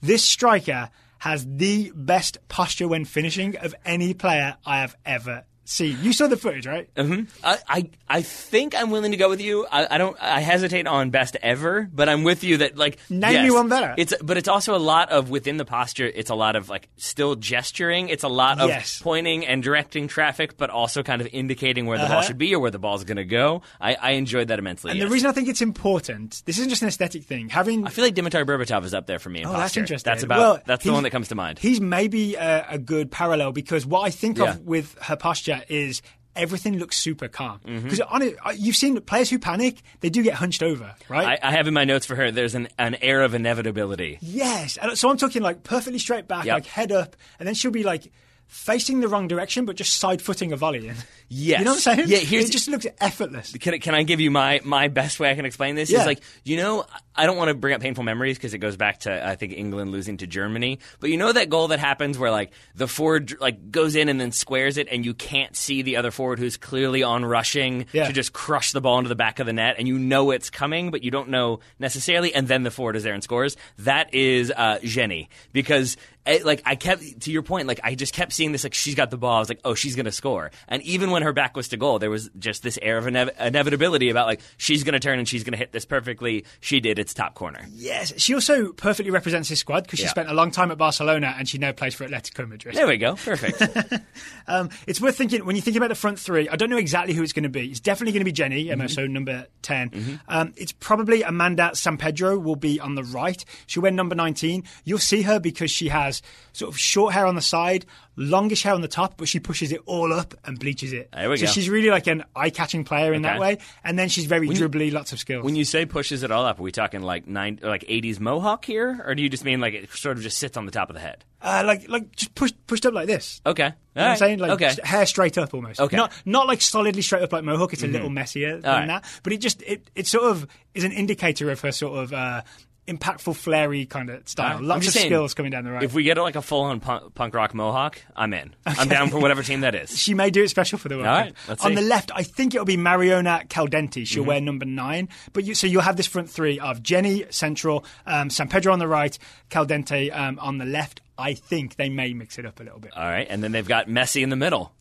This striker has the best posture when finishing of any player I have ever seen. You saw the footage, right? I, I I think I'm willing to go with you. I, I don't. I hesitate on best ever, but I'm with you that like Name yes, me one better. It's but it's also a lot of within the posture. It's a lot of like still gesturing. It's a lot of Yes. pointing and directing traffic, but also kind of indicating where the ball Uh-huh. should be or where the ball's going to go. I, I enjoyed that immensely. And yes. the reason I think it's important, this isn't just an aesthetic thing. Having I feel like Dimitar Berbatov is up there for me. In Oh, posture. that's interesting. That's about. Well, that's the one that comes to mind. He's maybe a, a good parallel because what I think Yeah. of with her posture is everything looks super calm. Mm-hmm. Because on it, uh, you've seen players who panic, they do get hunched over, right? I, I have in my notes for her. There's an, an air of inevitability. Yes. So I'm talking like perfectly straight back, Yep. like head up, and then she'll be like facing the wrong direction, but just side footing a volley in. Yes. You know what I'm saying? Yeah, here's- it just looks effortless. Can, I- can I give you my, my best way I can explain this? Yeah. Is like, you know, I don't want to bring up painful memories because it goes back to, I think, England losing to Germany. But you know that goal that happens where, like, the forward, like, goes in and then squares it and you can't see the other forward who's clearly on rushing Yeah. to just crush the ball into the back of the net and you know it's coming, but you don't know necessarily. And then the forward is there and scores. That is uh, Jenny. Because eh, like I kept to your point, like I just kept seeing this. Like she's got the ball. I was like, oh, she's gonna score. And even when her back was to goal, there was just this air of inev- inevitability about like she's gonna turn and she's gonna hit this perfectly. She did. It's top corner. Yes, she also perfectly represents his squad because she Yeah. spent a long time at Barcelona and she now plays for Atletico Madrid. There we go. Perfect. [LAUGHS] Um, it's worth thinking when you think about the front three. I don't know exactly who it's going to be. It's definitely going to be Jenny, Mm-hmm. Hermoso number 10 Um, it's probably Amanda Sampedro will be on the right. She'll wear number nineteen. You'll see her because she has sort of short hair on the side, longish hair on the top, but she pushes it all up and bleaches it. There we so go. she's really like an eye-catching player in that way. And then she's very dribbly, lots of skills. when you say pushes it all up, are we talking like nine, like eighties mohawk here, or do you just mean like it sort of just sits on the top of the head? uh, like like just push, pushed up like this. Okay. You know what I'm saying? Like okay. hair straight up almost. Okay. Not not like solidly straight up like Mohawk. It's a little messier than All right. that. But it just it, it sort of is an indicator of her sort of uh, impactful, flary kind of style. Right. Lots of saying, skills coming down the right. If we get it like a full on punk, punk rock mohawk, I'm in. I'm down for whatever team that is. [LAUGHS] she may do it special for the World All Cup. let's On see. the left, I think it'll be Mariona Caldentey. She'll Mm-hmm. wear number nine. But you, so you'll have this front three of Jenny central, um, Sampedro on the right, Caldentey um, on the left. I think they may mix it up a little bit. All right, and then they've got Messi in the middle.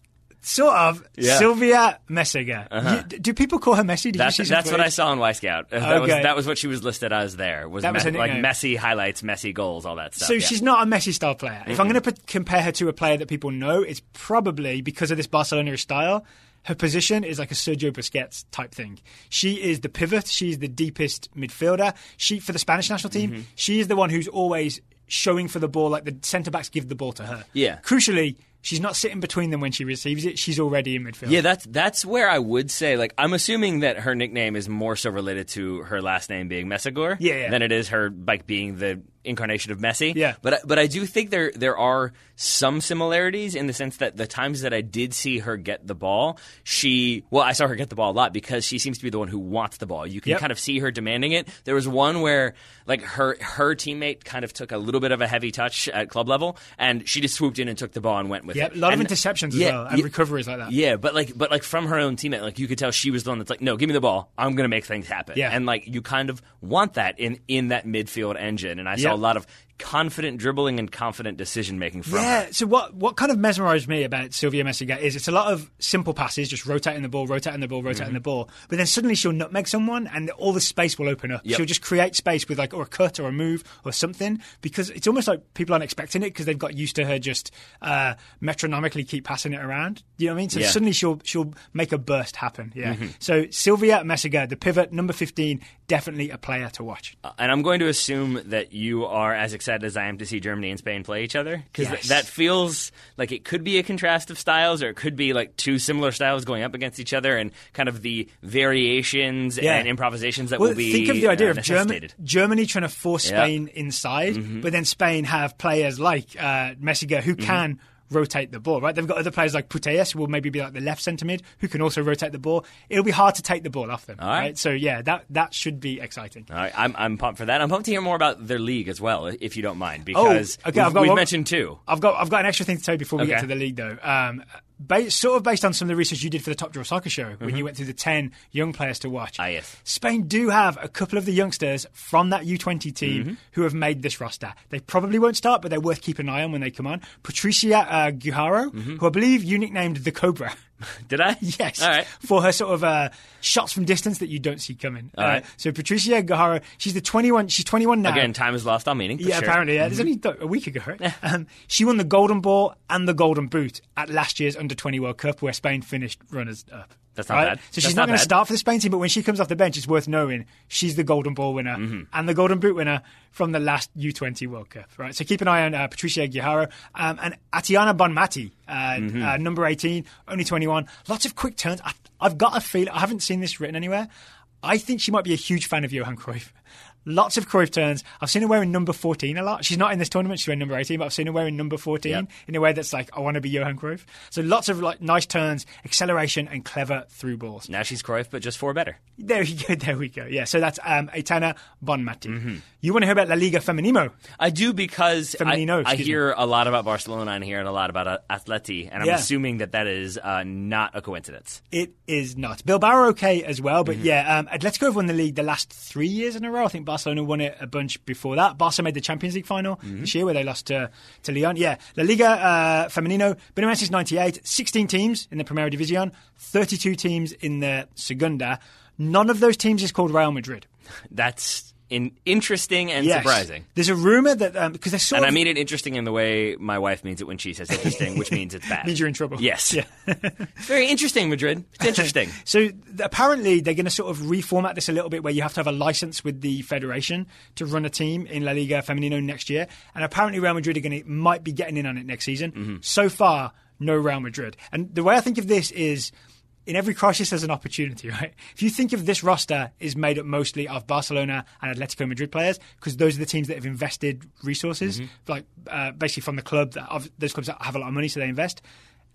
Sort of. Yeah. Uh-huh. Silvia Meseguer. You- do people call her Messi? Did That's that's what I saw on Y Scout. That was Okay. that was what she was listed as. There was, That was me- like. Messi highlights, Messi goals, all that stuff. So yeah. she's not a Messi style player. If I'm going to compare her to a player that people know, it's probably because of this Barcelona style. Her position is like a Sergio Busquets type thing. She is the pivot. She's the deepest midfielder. She for the Spanish national team. Mm-hmm. She is the one who's always showing for the ball. Like the centre backs give the ball to her. Yeah. Crucially, she's not sitting between them when she receives it. She's already in midfield. Yeah, that's that's where I would say like I'm assuming that her nickname is more so related to her last name being Meseguer Yeah, yeah. than it is her like being the incarnation of Messi. Yeah. But I- but I do think there there are some similarities in the sense that the times that I did see her get the ball, she well I saw her get the ball a lot because she seems to be the one who wants the ball. You can Yep. kind of see her demanding it. There was one where like her her teammate kind of took a little bit of a heavy touch at club level and she just swooped in and took the ball and went with Yeah, it. a lot And- of interceptions as yeah, well and yeah, recoveries like that. yeah, but like, but like from her own teammate, like you could tell she was the one that's like, no, give me the ball. I'm going to make things happen. Yeah. and like you kind of want that in in that midfield engine. And I saw Yeah. a lot of confident dribbling and confident decision making from Yeah. her. So what what kind of mesmerised me about Silvia Meseguer is it's a lot of simple passes, just rotating the ball, rotating the ball, rotating the ball. But then suddenly she'll nutmeg someone, and all the space will open up. Yep. She'll just create space with like or a cut or a move or something because it's almost like people aren't expecting it because they've got used to her just uh, metronomically keep passing it around. You know what I mean? So Yeah. suddenly she'll she'll make a burst happen. Yeah. So Silvia Meseguer, the pivot, number fifteen, definitely a player to watch. And I'm going to assume that you are as excited as I am to see Germany and Spain play each other because Yes. that feels like it could be a contrast of styles, or it could be like two similar styles going up against each other, and kind of the variations Yeah. and improvisations that Well, will be. think of the idea uh, of Germany. Germany trying to force Yeah. Mm-hmm. Spain inside, but then Spain have players like uh, Meseguer who can rotate the ball. Right? They've got other players like Putellas who will maybe be like the left centre mid who can also rotate the ball. It'll be hard to take the ball off them. All right. So yeah, that that should be exciting. All right, I'm, I'm pumped for that. I'm pumped to hear more about their league as well, if you don't mind, because Oh, okay, we've, I've got we've one- mentioned two. I've got I've got an extra thing to tell you before we get to the league though. Um, ba- sort of based on some of the research you did for the Top Drawer Soccer Show when you went through the ten young players to watch. Mm-hmm. Ah, yes. Spain do have a couple of the youngsters from that U20 team Mm-hmm. who have made this roster. They probably won't start, but they're worth keeping an eye on when they come on. Patricia uh, Guijarro, Mm-hmm. who I believe you nicknamed the Cobra. [LAUGHS] [LAUGHS] Did I? Yes. All right. For her sort of uh, shots from distance that you don't see coming. All Uh, right. So Patricia Guijarro, she's the 21. She's 21 now. Again, time is lost on meaning. Yeah, sure. Mm-hmm. apparently. Yeah, there's only a week ago, right? um, she won the Golden Ball and the Golden Boot at last year's Under 20 World Cup, where Spain finished runners up. That's not right? bad. So That's she's not not going to start for the Spain team, but when she comes off the bench, it's worth knowing she's the Golden Ball winner Mm-hmm. and the Golden Boot winner from the last U20 World Cup, right? So keep an eye on uh, Patricia Guijarro um, and Aitana Bonmati, uh, Mm-hmm. uh, number 18, only 21. Lots of quick turns. I, I've got a feel, I haven't seen this written anywhere. I think she might be a huge fan of Johan Cruyff. Lots of Cruyff turns. I've seen her wearing number 14 a lot. She's not in this tournament. She's wearing number 18, but I've seen her wearing number 14 Yep. in a way that's like, I want to be Johan Cruyff. So lots of like nice turns, acceleration, and clever through balls. Now she's Cruyff, but just four better. There we go. [LAUGHS] There we go. Yeah. So that's um, Aitana Bonmati. Mm-hmm. You want to hear about La Liga Femenino? I do because I, Femenino, I excuse hear a lot about Barcelona and hear a lot about uh, Atleti, and I'm Yeah. assuming that that is uh, not a coincidence. It is not. Bilbao are okay as well, Mm-hmm. but yeah, um, Atletico have won the league the last three years in a row. I think Barcelona won it a bunch before that. Barca made the Champions League final Mm-hmm. this year where they lost to, to Lyon. Yeah, La Liga uh, Femenino, around since 98, 16 teams in the Primera División, 32 teams in the Segunda. None of those teams is called Real Madrid. [LAUGHS] That's in, interesting and Yes. surprising. There's a rumor that, because they're sort And. I mean it interesting in the way my wife means it when she says interesting, which means it's bad. [LAUGHS] means you're in trouble. Yes. Yeah. [LAUGHS] [LAUGHS] Very interesting, Madrid. It's interesting. So apparently they're going to sort of reformat this a little bit, where you have to have a license with the federation to run a team in La Liga Femenino next year. And apparently Real Madrid are going to might be getting in on it next season. Mm-hmm. So far, no Real Madrid. And the way I think of this is. In every crisis, there's an opportunity, [LAUGHS] right? If you think of this roster is made up mostly of Barcelona and Atletico Madrid players, because those are the teams that have invested resources, Mm-hmm. like uh, basically from the club that of those clubs that have a lot of money, so they invest.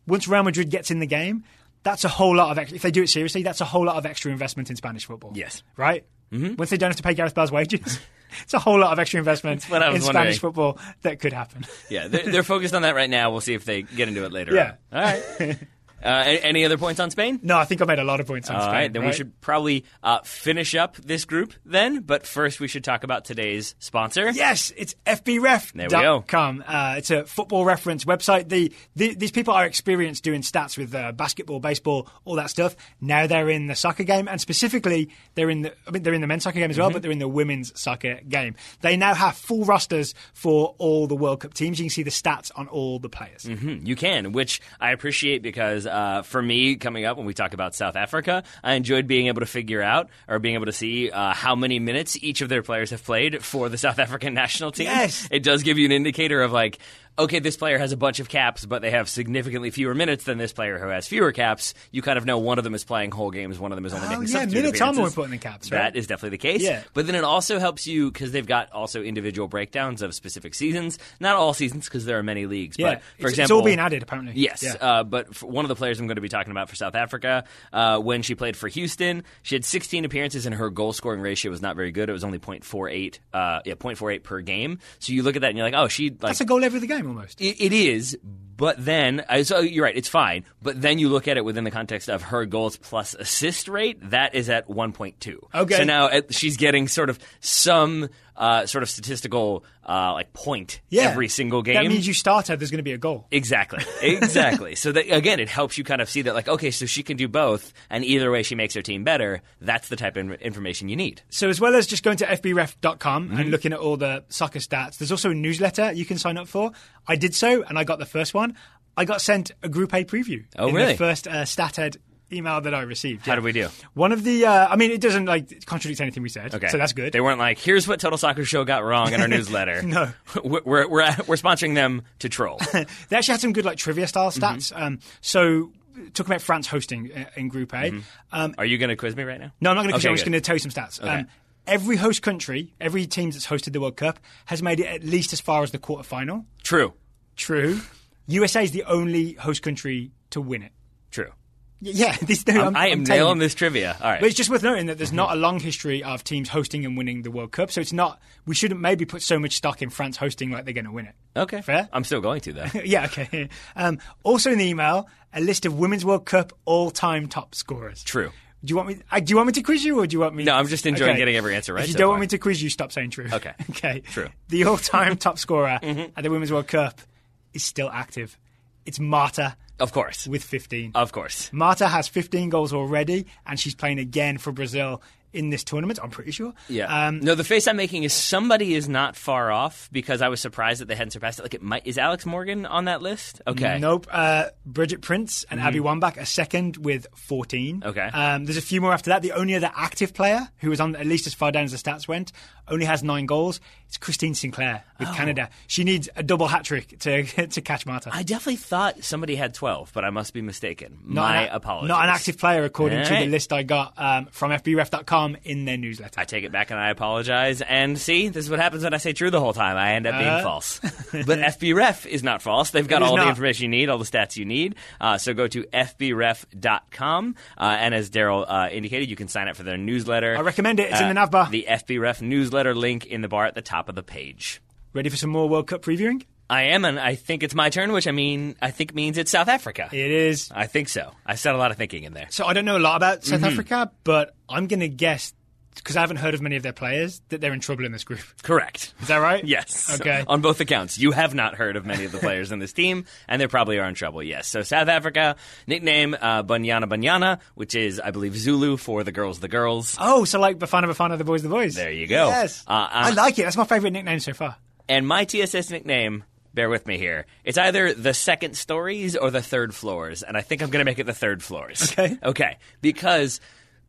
Once Real Madrid gets in the game, that's a whole lot of ex- if they do it seriously, that's a whole lot of extra investment in Spanish football. Yes. right. Mm-hmm. Once they don't have to pay Gareth Bale's wages, [LAUGHS] it's a whole lot of extra investment in was Spanish football that could happen. Yeah, they're, they're focused on that right now. We'll see if they get into it later. Yeah. on. All right. [LAUGHS] Uh, any other points on Spain? No, I think I made a lot of points on All Spain. right, then we should probably uh, finish up this group then. But first, we should talk about today's sponsor. Yes, it's There we go. fbref.com. Uh, it's a football reference website. The, the, these people are experienced doing stats with uh, basketball, baseball, all that stuff. Now they're in the soccer game, and specifically, they're in the. I mean, they're in the men's soccer game as well, Mm-hmm. but they're in the women's soccer game. They now have full rosters for all the World Cup teams. You can see the stats on all the players. Hmm, You can, which I appreciate because uh, for me, coming up when we talk about South Africa, I enjoyed being able to figure out or being able to see uh, how many minutes each of their players have played for the [LAUGHS] South African national team. Yes. It does give you an indicator of like, okay, this player has a bunch of caps, but they have significantly fewer minutes than this player who has fewer caps. You kind of know one of them is playing whole games, one of them is only Oh, making yeah, substitute minutes appearances. than caps, right? That is definitely the case. Yeah. But then it also helps you because they've got also individual breakdowns of specific seasons. Not all seasons because there are many leagues. Yeah, but for it's, it's example, all being added apparently. Yes, Yeah. uh, but for one of the players I'm going to be talking about for South Africa, uh, when she played for Houston, she had 16 appearances and her goal scoring ratio was not very good. It was only 0.48, uh, yeah, 0.48 per game. So you look at that and you're like, oh, she like That's a goal every game almost. it, it is, but then uh, so you're right, it's fine. But then you look at it within the context of her goals plus assist rate. That is at 1.2. Okay. So now she's getting sort of some uh, sort of statistical uh, like point Yeah. every single game. That means you start her, there's going to be a goal. Exactly. [LAUGHS] Exactly. so that, again, it helps you kind of see that, like, okay, so she can do both, and either way she makes her team better. That's the type of information you need. So as well as just going to fbref.com Mm-hmm. and looking at all the soccer stats, there's also a newsletter you can sign up for. I did so, and I got the first one. I got sent a Group A preview. Oh, in really? The first uh, StatHead email that I received. How yeah. did we do? One of the, uh, I mean, it doesn't like contradict anything we said. Okay. So that's good. They weren't like, here's what Total Soccer Show got wrong in our [LAUGHS] newsletter. No. We're, we're, we're, [LAUGHS] we're sponsoring them to troll. [LAUGHS] They actually had some good like trivia style Mm-hmm. stats. Um, so talk about France hosting uh, in Group A. Mm-hmm. Um, Are you going to quiz me right now? No, I'm not going to. Quiz okay, you. I'm just going to tell you some stats. Okay. Um, every host country, every team that's hosted the World Cup, has made it at least as far as the quarterfinal. True. True. USA is the only host country to win it. True. Yeah, [LAUGHS] this, no, I'm, I am nailing this trivia. All right. But it's just worth noting that there's not a long history of teams hosting and winning the World Cup. So it's not. We shouldn't maybe put so much stock in France hosting like they're going to win it. okay. Fair? I'm still going to, though. [LAUGHS] yeah. Okay. Um, also in the email, a list of Women's World Cup all-time top scorers. True. Do you want me? Uh, do you want me to quiz you, or do you want me? No, I'm just enjoying Okay. getting every answer right If you so don't far. want me to quiz you, stop saying true. Okay. [LAUGHS] okay. True. Mm-hmm. The all-time top scorer at the Women's World Cup is still active. It's Marta Of course. with 15. Of course. Marta has 15 goals already, and she's playing again for Brazil in this tournament. I'm pretty sure. Yeah. Um, no, the face I'm making is somebody is not far off because I was surprised that they hadn't surpassed it. Like, it might is Alex Morgan on that list? Okay. Nope. Uh, Birgit Prinz and Abby Wambach are second with 14. Mm-hmm. Okay. Um, there's a few more after that. The only other active player who was on at least as far down as the stats went only has nine goals. It's Christine Sinclair with Canada. She needs a double hat trick to [LAUGHS] to catch Marta. Oh. I definitely thought somebody had 12, but I must be mistaken. Not My an, apologies. Not an active player according to the list I got um, from FBref.com. calm in their newsletter. I take it back and I apologize. And see, this is what happens when I say true the whole time. I end up being Uh. false. [LAUGHS] but FBref is not false. They've got all the information you need, all the stats you need. Uh, so go to fbref.com. Uh, and as Daryl uh, indicated, you can sign up for their newsletter. I recommend it. It's in Uh, the nav bar. The FBref newsletter link in the bar at the top of the page. Ready for some more World Cup previewing? I am, and I think it's my turn, which I mean, I think means it's South Africa. It is. I think so. I said a lot of thinking in there. So I don't know a lot about South Mm-hmm. Africa, but I'm going to guess because I haven't heard of many of their players that they're in trouble in this group. Correct. Is that right? Yes. Okay. On both accounts. You have not heard of many of the players in this team, and they probably are in trouble, yes. So South Africa, nickname uh, Banyana Banyana, which is, I believe, Zulu for the girls, the girls. Oh, so like Bafana Bafana, the boys, the boys. There you go. Yes. Uh, uh, I like it. That's my favorite nickname so far. And my TSS nickname, bear with me here, it's either the second stories or the third floors, and I think I'm going to make it the third floors. Okay. Okay. Because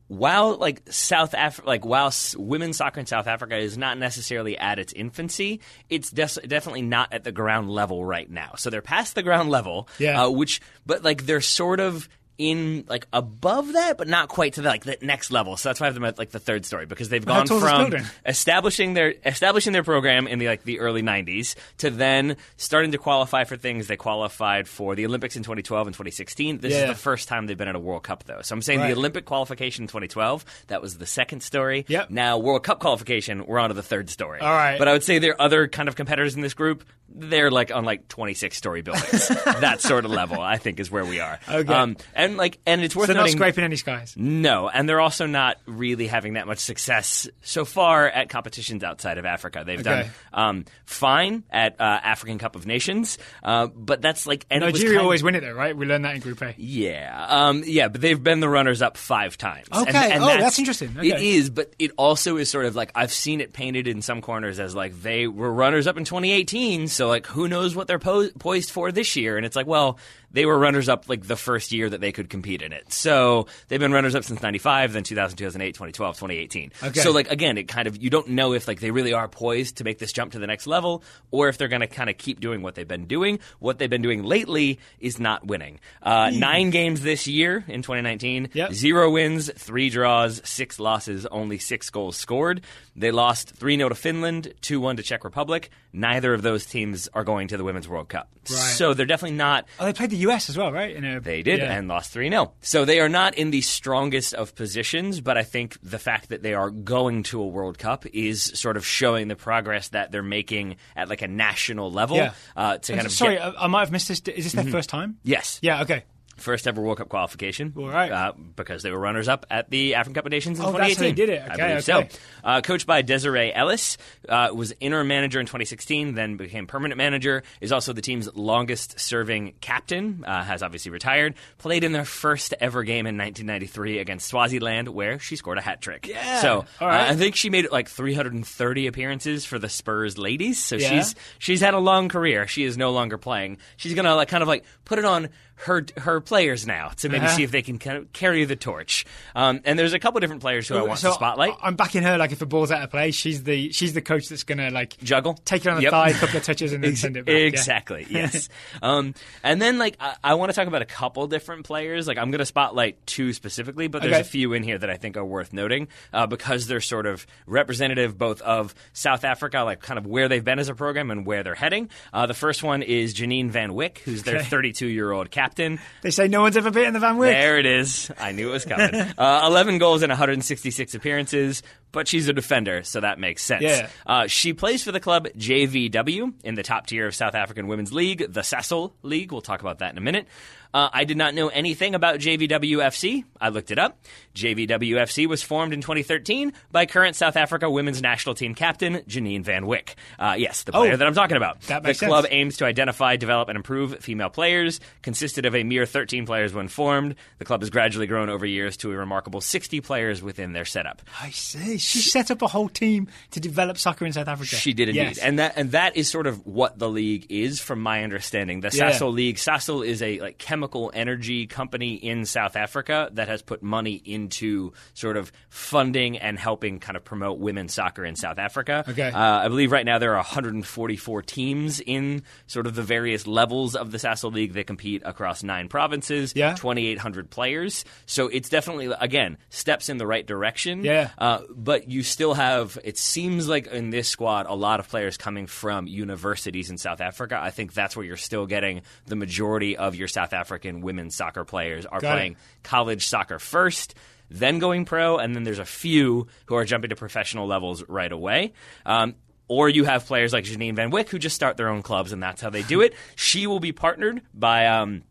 while like South Africa, like while s- women's soccer in South Africa is not necessarily at its infancy, it's des- definitely not at the ground level right now. So they're past the ground level, Yeah. uh, which but like they're sort of in like above that, but not quite to the, like the next level. So that's why I have them at like the third story because they've gone tall is this from establishing their establishing their program in the like the early 90s to then starting to qualify for things they qualified for the Olympics in 2012 and 2016 this Yeah. is the first time they've been at a World Cup though so I'm saying Right. the Olympic qualification in 2012 that was the second story Yep. now World Cup qualification we're on to the third story All right. but I would say there are other kind of competitors in this group they're like on like 26 story buildings [LAUGHS] that sort of level I think is where we are Okay. um, and like and it's worth So not scraping any skies. no, and they're also not really having that much success so far at competitions outside of Africa. They've Okay. done um, fine at uh, African Cup of Nations, uh, but that's like and Nigeria always win it though, right? We learned that in Group A. yeah, um, yeah, but they've been the runners-up five times. Okay. Oh, that's interesting. It Okay. is, but it also is sort of like I've seen it painted in some corners as like they were runners-up in 2018, so like who knows what they're po- poised for this year? And it's like, well, they were runners-up like the first year that they could compete in it. So they've been runners-up since '95, then 2000, 2008, 2012, 2018. Okay. So like again, it kind of you don't know if like they really are poised to make this jump to the next level, or if they're going to kind of keep doing what they've been doing. What they've been doing lately is not winning. Uh, nine games this year in 2019, Yep. zero wins, three draws, six losses, only six goals scored. They lost 3 0 to Finland, 2 1 to Czech Republic. Neither of those teams are going to the Women's World Cup. Right. So they're definitely not Oh, they played the US as well, right? A, they did yeah. and lost 3 0. So they are not in the strongest of positions, but I think the fact that they are going to a World Cup is sort of showing the progress that they're making at like a national level Yeah. uh, to kind of Sorry, get- I, I might have missed this. Is this their first time? yes. Yeah. Okay. First ever World Cup qualification. All right. Uh, because they were runners up at the African Cup of Nations in Oh, that's 2018. how they did it. I Okay, believe okay. so. Uh, coached by Desiree Ellis, uh, was interim manager in 2016, then became permanent manager, is also the team's longest serving captain, uh, has obviously retired, played in their first ever game in 1993 against Swaziland, where she scored a hat trick. Yeah. So right. uh, I think she made like 330 appearances for the Spurs ladies. So Yeah. she's she's had a long career. She is no longer playing. She's gonna like kind of like put it on her her players now to maybe Uh-huh. see if they can kind of carry the torch. Um, and there's a couple different players who I want so to spotlight. I'm backing her. Like if a ball's out of play, she's the she's the coach that's gonna like Juggle, take it on the Yep. thigh, a couple of touches, and then send it back. yeah. Exactly. [LAUGHS] Yes. um, and then like I, I want to talk about a couple different players. Like I'm going to spotlight two specifically, but there's Okay. a few in here that I think are worth noting uh, because they're sort of representative both of South Africa, like kind of where they've been as a program and where they're heading. Uh, the first one is Janine Van Wyk, who's their Okay. 32 year old captain. They say no one's ever beaten the Van Wyk. There it is. I knew it was coming. [LAUGHS] uh, 11 goals in 166 appearances, but she's a defender, so that makes sense. Yeah. Uh, she plays for the club JVW in the top tier of South African Women's League, the Sasol League. We'll talk about that in a minute. Uh, I did not know anything about JVWFC. I looked it up. JVWFC was formed in 2013 by current South Africa women's national team captain Janine Van Wyk. Uh, yes, the player Oh, that I'm talking about. that makes the club sense. aims to identify, develop, and improve female players. Consisted of a mere 13 players when formed. The club has gradually grown over years to a remarkable 60 players within their setup. I see. She set up a whole team to develop soccer in South Africa. She did indeed, Yes. and that and that is sort of what the league is, from my understanding. The Yeah. Sasol League, Sasol is a like chemical energy company in South Africa that has put money into sort of funding and helping kind of promote women's soccer in South Africa. Okay. Uh, I believe right now there are 144 teams in sort of the various levels of the Sasol League that compete across nine provinces, Yeah. 2,800 players. So it's definitely, again, steps in the right direction. Yeah. Uh, but you still have, it seems like in this squad, a lot of players coming from universities in South Africa. I think that's where you're still getting the majority of your South African women's soccer players are Got it. playing college soccer first. Then going pro, and then there's a few who are jumping to professional levels right away. Um, or you have players like Janine Van Wyk who just start their own clubs, and that's how they do it. [LAUGHS] She will be partnered by um,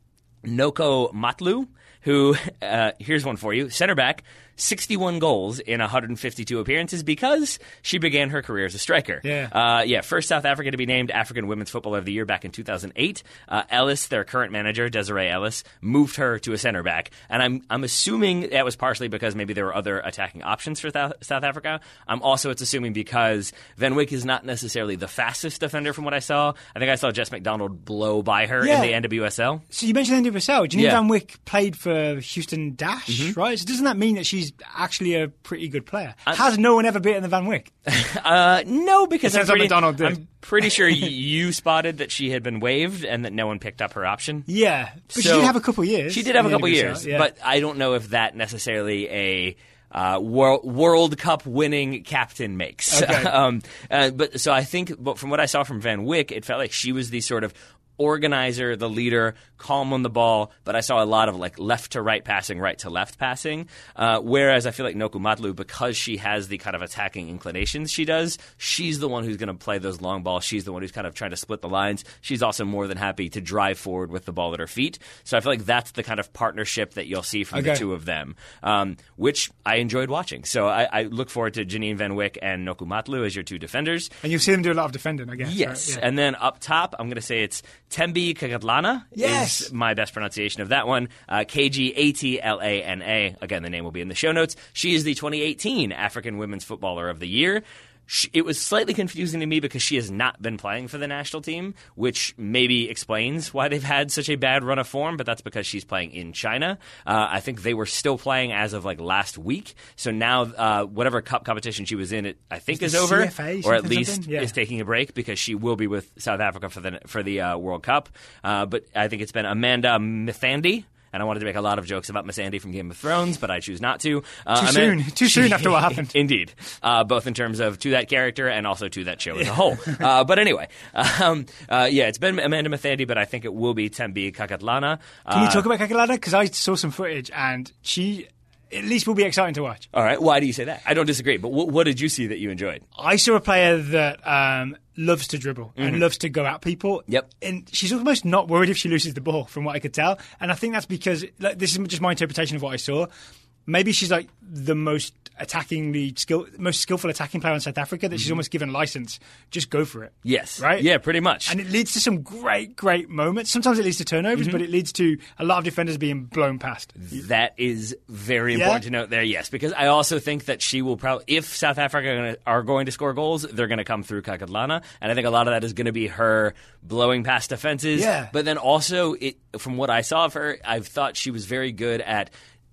Noko Matlou, who, [LAUGHS] uh, here's one for you center back, 61 goals in 152 appearances because she began her career as a striker. Yeah. Uh, yeah, first South Africa to be named African Women's Footballer of the Year back in 2008. Uh, Ellis, their current manager, Desiree Ellis, moved her to a center back. And I'm, I'm assuming that was partially because maybe there were other attacking options for Thou- South Africa. I'm also, it's assuming because Van Wyk is not necessarily the fastest defender from what I saw. I think I saw Jess McDonald blow by her Yeah. in the NWSL. So you mentioned NWSL. Janine Yeah. Van Wyk played for Houston Dash, Mm-hmm. right? So doesn't that mean that she's actually a pretty good player? Has no one ever beaten the Van Wyk? [LAUGHS] Uh, no, because I'm pretty, McDonald did. I'm pretty sure [LAUGHS] you spotted that she had been waived and that no one picked up her option. Yeah, but she So- did have a couple years. She did have a couple years, yeah. but I don't know if that necessarily a uh, World World Cup winning captain makes. Okay. [LAUGHS] um, uh, but so I think, but from what I saw from Van Wyk, it felt like she was the sort of organizer, the leader, calm on the ball. But I saw a lot of like left to right passing, right to left passing. Uh, whereas I feel like Noko Matlou, because she has the kind of attacking inclinations she does, she's the one who's going to play those long balls. She's the one who's kind of trying to split the lines. She's also more than happy to drive forward with the ball at her feet. So I feel like that's the kind of partnership that you'll see from the two of them, um, which I enjoyed watching. So I, I look forward to Janine Van Wyk and Noko Matlou as your two defenders. and you'll see them do a lot of defending, I guess. Yes, right? Yeah. and then up top, I'm going to say it's Thembi Kgatlana. Yes. is my best pronunciation of that one. Uh, K G A T L A N A. Again, the name will be in the show notes. She is the 2018 African Women's Footballer of the Year. Sh it was slightly confusing to me because she has not been playing for the national team, which maybe explains why they've had such a bad run of form. But that's because she's playing in China. Uh, I think they were still playing as of like last week. So now, uh, whatever cup competition she was in, it I think Is is over, CFA or at least? Yeah. is taking a break because she will be with South Africa for the for the uh, World Cup. Uh, but I think it's been Amanda Mthandi. And I wanted to make a lot of jokes about Missandei from Game of Thrones, but I choose not to. Uh, Too soon. Too soon after what [LAUGHS] happened. Indeed, uh, both in terms of to that character and also to that show as a whole. [LAUGHS] Uh, but anyway, um, uh, yeah, it's been Amanda Mthandi, but I think it will be Thembi Kgatlana. Uh, Can you talk about Kgatlana? Because I saw some footage and she at least will be exciting to watch. all right, why do you say that? I don't disagree, but wh- what did you see that you enjoyed? I saw a player that um, loves to dribble and loves to go at people. Mm-hmm. Yep. And she's almost not worried if she loses the ball, from what I could tell. And I think that's because like, this is just my interpretation of what I saw. Maybe she's like the most attackingly skill, most skillful attacking player in South Africa. That she's almost given license. Just go for it. Mm-hmm. Yes, Right. Yeah, pretty much. And it leads to some great, great moments. Sometimes it leads to turnovers, Mm-hmm. but it leads to a lot of defenders being blown past. That is very Yeah? important to note there, yes, because I also think that she will probably, if South Africa are gonna- are going to score goals, they're going to come through Kgatlana, and I think a lot of that is going to be her blowing past defenses. Yeah. But then also, it, from what I saw of her, I've thought she was very good at.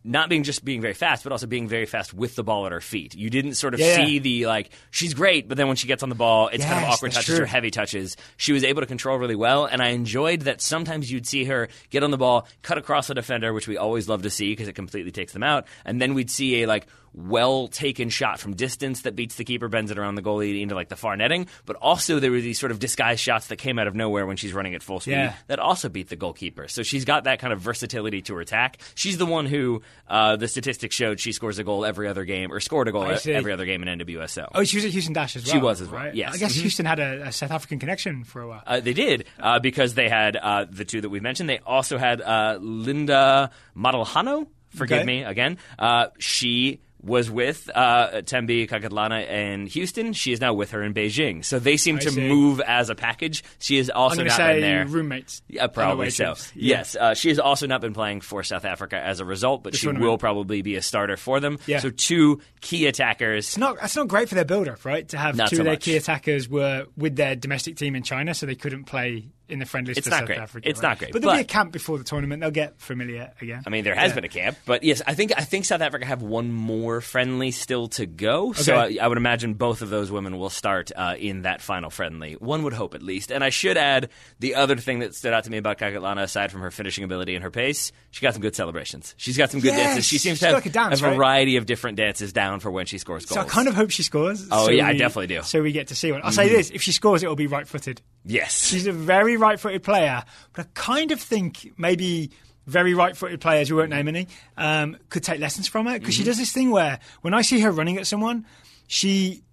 Not being just being very fast, but also being very fast with the ball at her feet. You didn't sort of Yeah. see the like she's great, but then when she gets on the ball, it's kind of awkward touches true. or heavy touches. She was able to control really well, and I enjoyed that sometimes you'd see her get on the ball, cut across a defender, which we always love to see because it completely takes them out, and then we'd see a like well taken shot from distance that beats the keeper, bends it around the goalie into like the far netting. But also there were these sort of disguised shots that came out of nowhere when she's running at full speed Yeah. that also beat the goalkeeper. So she's got that kind of versatility to her attack. She's the one who uh, the statistics showed she scores a goal every other game or scored a goal every other game in NWSL. Oh, she was at Houston Dash as well. She was as well, right? yes. I guess Mhm. Houston had a, a South African connection for a while. Uh, they did uh, because they had uh, the two that we mentioned. They also had uh, Linda Motlhalo. Forgive Okay. me again. Uh, she was with uh, Thembi Kgatlana in Houston. She is now with her in Beijing. So they seem I to see. move as a package. She has I'm also not been there. roommates. Yeah, probably so. Yeah. Yes, uh, she has also not been playing for South Africa as a result, but she tournament. will probably be a starter for them. Yeah. So two key attackers. It's not. That's not great for their build-up, right? To have Not two so of their much. key attackers were with their domestic team in China, so they couldn't play in the friendlies It's for not South great. Africa. It's right? not great, But there'll be a camp before the tournament. They'll get familiar again. I mean, there has Yeah. been a camp, but yes, I think I think South Africa have one more friendly still to go. So I, I would imagine both of those women will start uh, in that final friendly. One would hope, at least. And I should add the other thing that stood out to me about Kgatlana, aside from her finishing ability and her pace, she got some good celebrations. She's got some good Yes, dances. She seems to have like a dance, a right? variety of different dances down for when she scores goals. So I kind of hope she scores. Oh, so yeah, I definitely do. Mm-hmm. So we get to see one. I'll say this: if she scores, it will be right-footed. Yes. She's a very right-footed player, but I kind of think maybe very right-footed players, we won't name any, um, could take lessons from her because she Mm-hmm. does this thing where when I see her running at someone, she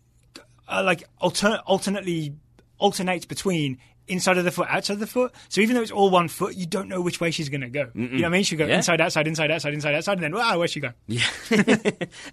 uh, like alter- alternately alternates between inside of the foot, outside of the foot. So even though it's all one foot, you don't know which way she's going to go. You know what I mean? She'll go Yeah. inside, outside, inside, outside, inside, outside, and then wow, where's she go? [LAUGHS]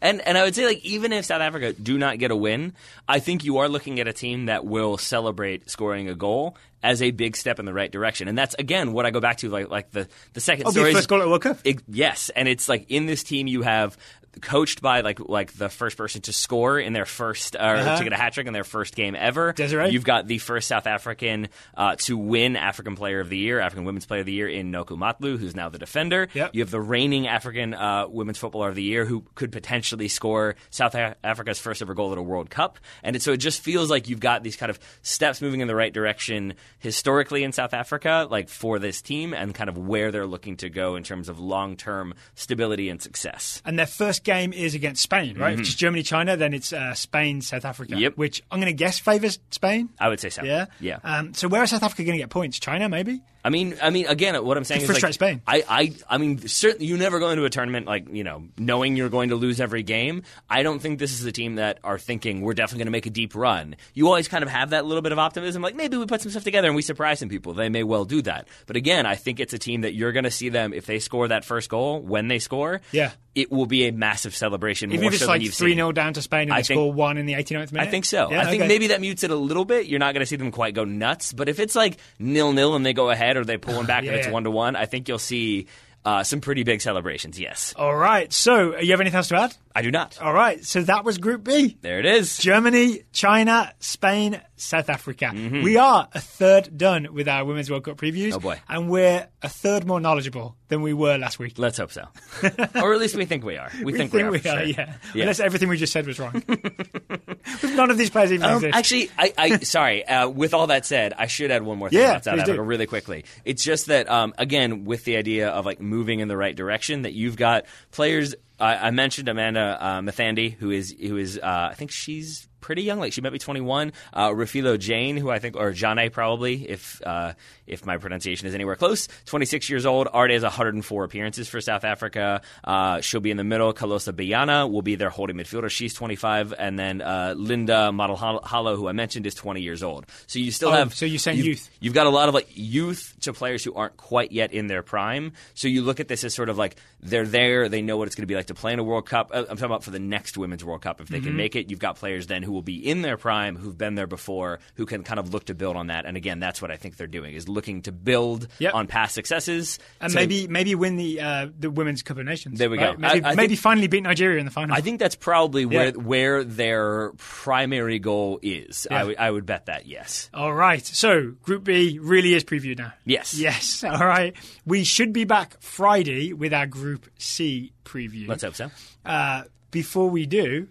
and and I would say like even if South Africa do not get a win, I think you are looking at a team that will celebrate scoring a goal as a big step in the right direction. And that's again what I go back to like like the the second Oh, story. the first goal at World Cup. Ex- yes, and it's like in this team you have coached by like like the first person to score in their first or Uh-huh. to get a hat trick in their first game ever. Desiree. You've got the first South African uh, to win African Player of the Year, African Women's Player of the Year in Noko Matlou, who's now the defender. Yep. You have the reigning African uh, Women's Footballer of the Year, who could potentially score South Africa's first ever goal at a World Cup. And it, so it just feels like you've got these kind of steps moving in the right direction historically in South Africa, like for this team, and kind of where they're looking to go in terms of long term stability and success. And their first game is against Spain, right? If it's Germany, China, then it's uh, Spain, South Africa. Mm-hmm. Yep. Which I'm going to guess favours Spain. I would say so. Yeah. Yeah. Um, so where are South Africa going to get points? China, maybe. I mean, I mean, again, what I'm saying To is like, Spain. I, I, I mean, certainly, you never go into a tournament like you know knowing you're going to lose every game. I don't think this is a team that are thinking we're definitely going to make a deep run. You always kind of have that little bit of optimism, like maybe we put some stuff together and we surprise some people. They may well do that, but again, I think it's a team that you're going to see them if they score that first goal when they score. Yeah. it will be a massive celebration. Even if it's so like you've 3 seen. 0 down to Spain and I they think- score one in the 89th minute? I think so. Yeah, I think okay. maybe that mutes it a little bit. You're not going to see them quite go nuts. But if it's like nil nil and they go ahead or they pull one back [LAUGHS] and it's one to one, I think you'll see uh, some pretty big celebrations. Yes, All right. So, you have anything else to add? I do not. All right. So that was Group B. There it is. Germany, China, Spain, South Africa. We are a third done with our Women's World Cup previews. Mm-hmm. Oh, boy. And we're a third more knowledgeable than we were last week. Let's hope so, [LAUGHS] or at least we think we are. We, think, we are. for sure. yeah. Yeah. Unless everything we just said was wrong. [LAUGHS] None of these players even Um, exist. actually, I, I [LAUGHS] sorry. Uh, with all that said, I should add one more thing Yeah, about South Africa do. really quickly. It's just that um, again, with the idea of like moving in the right direction, that you've got players. I I mentioned Amanda uh, Mthandi, who is who is uh, I think she's pretty young, like she might be 21. Uh, Refiloe Jane, who I think, or Jane probably, if uh, if my pronunciation is anywhere close, 26 years old. Already has 104 appearances for South Africa. Uh, she'll be in the middle. Kholosa Biyana will be their holding midfielder. She's 25, and then uh, Linda Motlhalo, who I mentioned, is 20 years old. So you still Oh, have. so you're saying you've- youth. You've got a lot of like youth to players who aren't quite yet in their prime. So you look at this as sort of like they're there, they know what it's going to be like to play in a World Cup. Uh, I'm talking about for the next Women's World Cup. If they Mm-hmm. can make it, you've got players then who will be in their prime, who've been there before, who can kind of look to build on that. And again, that's what I think they're doing is looking to build Yep. on past successes. and maybe maybe win the uh, the Women's Cup of Nations. There we right? go. Maybe, I- I maybe think- finally beat Nigeria in the final. I think that's probably where Yeah. where their primary goal is. Yeah. I would- I would bet that. Yes. All right. So Group B really is previewed now. Yes. Yes. [LAUGHS] All right. We should be back Friday with our Group C preview. Let's hope so. Uh, before we do,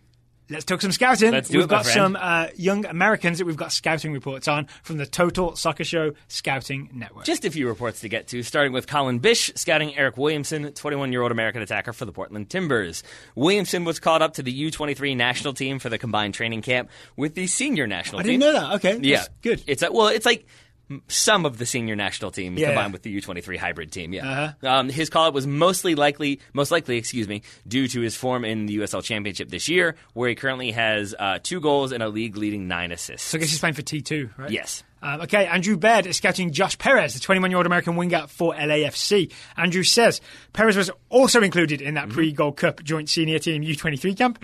let's talk some scouting. Let's do we've it, got some uh, young Americans that we've got scouting reports on from the Total Soccer Show Scouting Network. Just a few reports to get to, starting with Colin Bish scouting Eryk Williamson, 21 year old American attacker for the Portland Timbers. Williamson was called up to the U23 national team for the combined training camp with the senior national I team. I didn't know that. Okay. Yeah, That's good. It's like, well, it's like some of the senior national team Yeah. combined with the U23 hybrid team. Yeah, Uh-huh. um, his call up was mostly likely, most likely, excuse me, due to his form in the USL Championship this year, where he currently has uh, two goals and a league leading nine assists. So I guess he's playing for T2, right? yes. Um, okay, Andrew Baird is scouting Josh Perez, the 21 year old American winger for LAFC. Andrew says Perez was also included in Mm-hmm. that pre Gold Cup joint senior team U23 camp.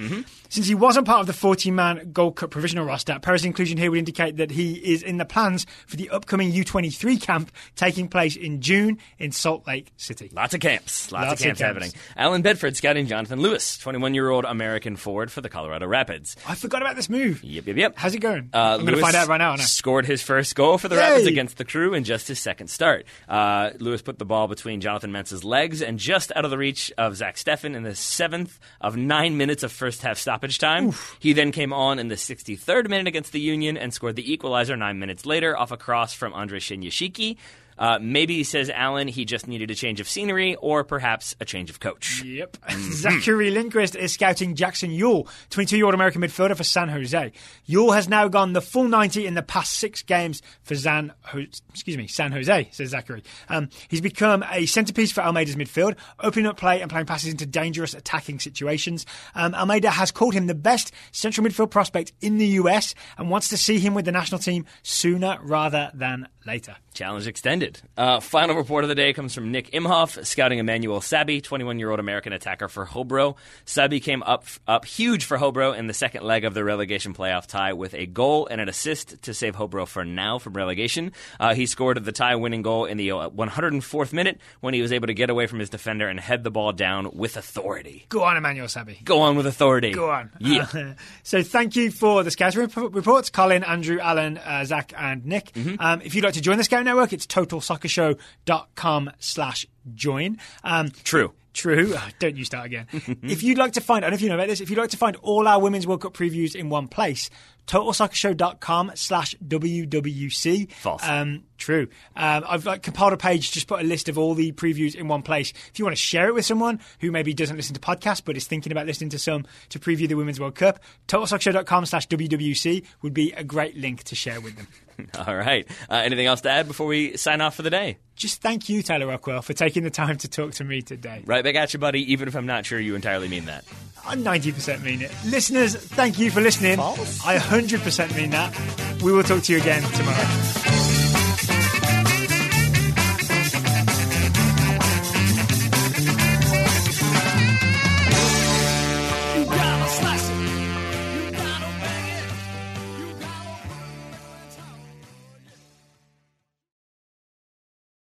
Since he wasn't part of the 40 man Gold Cup provisional roster, Perez's inclusion here would indicate that he is in the plans for the upcoming U23 camp taking place in June in Salt Lake City. Lots of camps. Lots, Lots of of camps, camps. happening. Alan Bedford scouting Jonathan Lewis, 21 year old American forward for the Colorado Rapids. I forgot about this move. Yep, yep, yep. How's it going? Uh, I'm going to find out right now. Scored his first score for the Rapids against the crew in just his second start. Uh, Lewis put the ball between Jonathan Mensah's legs and just out of the reach of Zach Steffen in the seventh of nine minutes of first half stoppage time. He then came on in the 63rd minute against the Union and scored the equalizer nine minutes later off a cross from Andre Shinyashiki. Uh, maybe, says Allen, he just needed a change of scenery or perhaps a change of coach. Yep. [LAUGHS] Zachary Lindquist is scouting Jackson Yueill, 22 year old American midfielder for San Jose. Yueill has now gone the full 90 in the past six games for San, Ho- excuse me, San Jose, says Zachary. Um, he's become a centerpiece for Almeyda's midfield, opening up play and playing passes into dangerous attacking situations. Um, Almeyda has called him the best central midfield prospect in the US and wants to see him with the national team sooner rather than later. Challenge extended. Uh, final report of the day comes from Nick Imhoff, scouting Emmanuel Sabbi, 21 year old American attacker for Hobro. Sabbi came up up huge for Hobro in the second leg of the relegation playoff tie with a goal and an assist to save Hobro for now from relegation. Uh, he scored the tie winning goal in the uh, 104th minute when he was able to get away from his defender and head the ball down with authority. Go on, Emmanuel Sabbi. Go on with authority. Go on. Yeah. Uh, [LAUGHS] so thank you for the scouting reports, Colin, Andrew, Alan, uh, Zach, and Nick. Um, if you'd like to join the Scout Network, it's totalsoccershow.com slash join. Um, True. True. Oh, [LAUGHS] don't you start again. [LAUGHS] if you'd like to find, I don't know if you know about this, if you'd like to find all our Women's World Cup previews in one place, totalsoccershow.com slash WWC. False. Um, true. Um, I've like compiled a page, just put a list of all the previews in one place. If you want to share it with someone who maybe doesn't listen to podcasts but is thinking about listening to some to preview the Women's World Cup, totalsoccershow.com slash WWC would be a great link to share with them. [LAUGHS] All right. Uh, anything else to add before we sign off for the day? Just thank you, Taylor Rockwell, for taking the time to talk to me today. Right back at you, buddy, even if I'm not sure you entirely mean that. I 90% mean it. Listeners, thank you for listening. False. I 100% mean that. We will talk to you again tomorrow.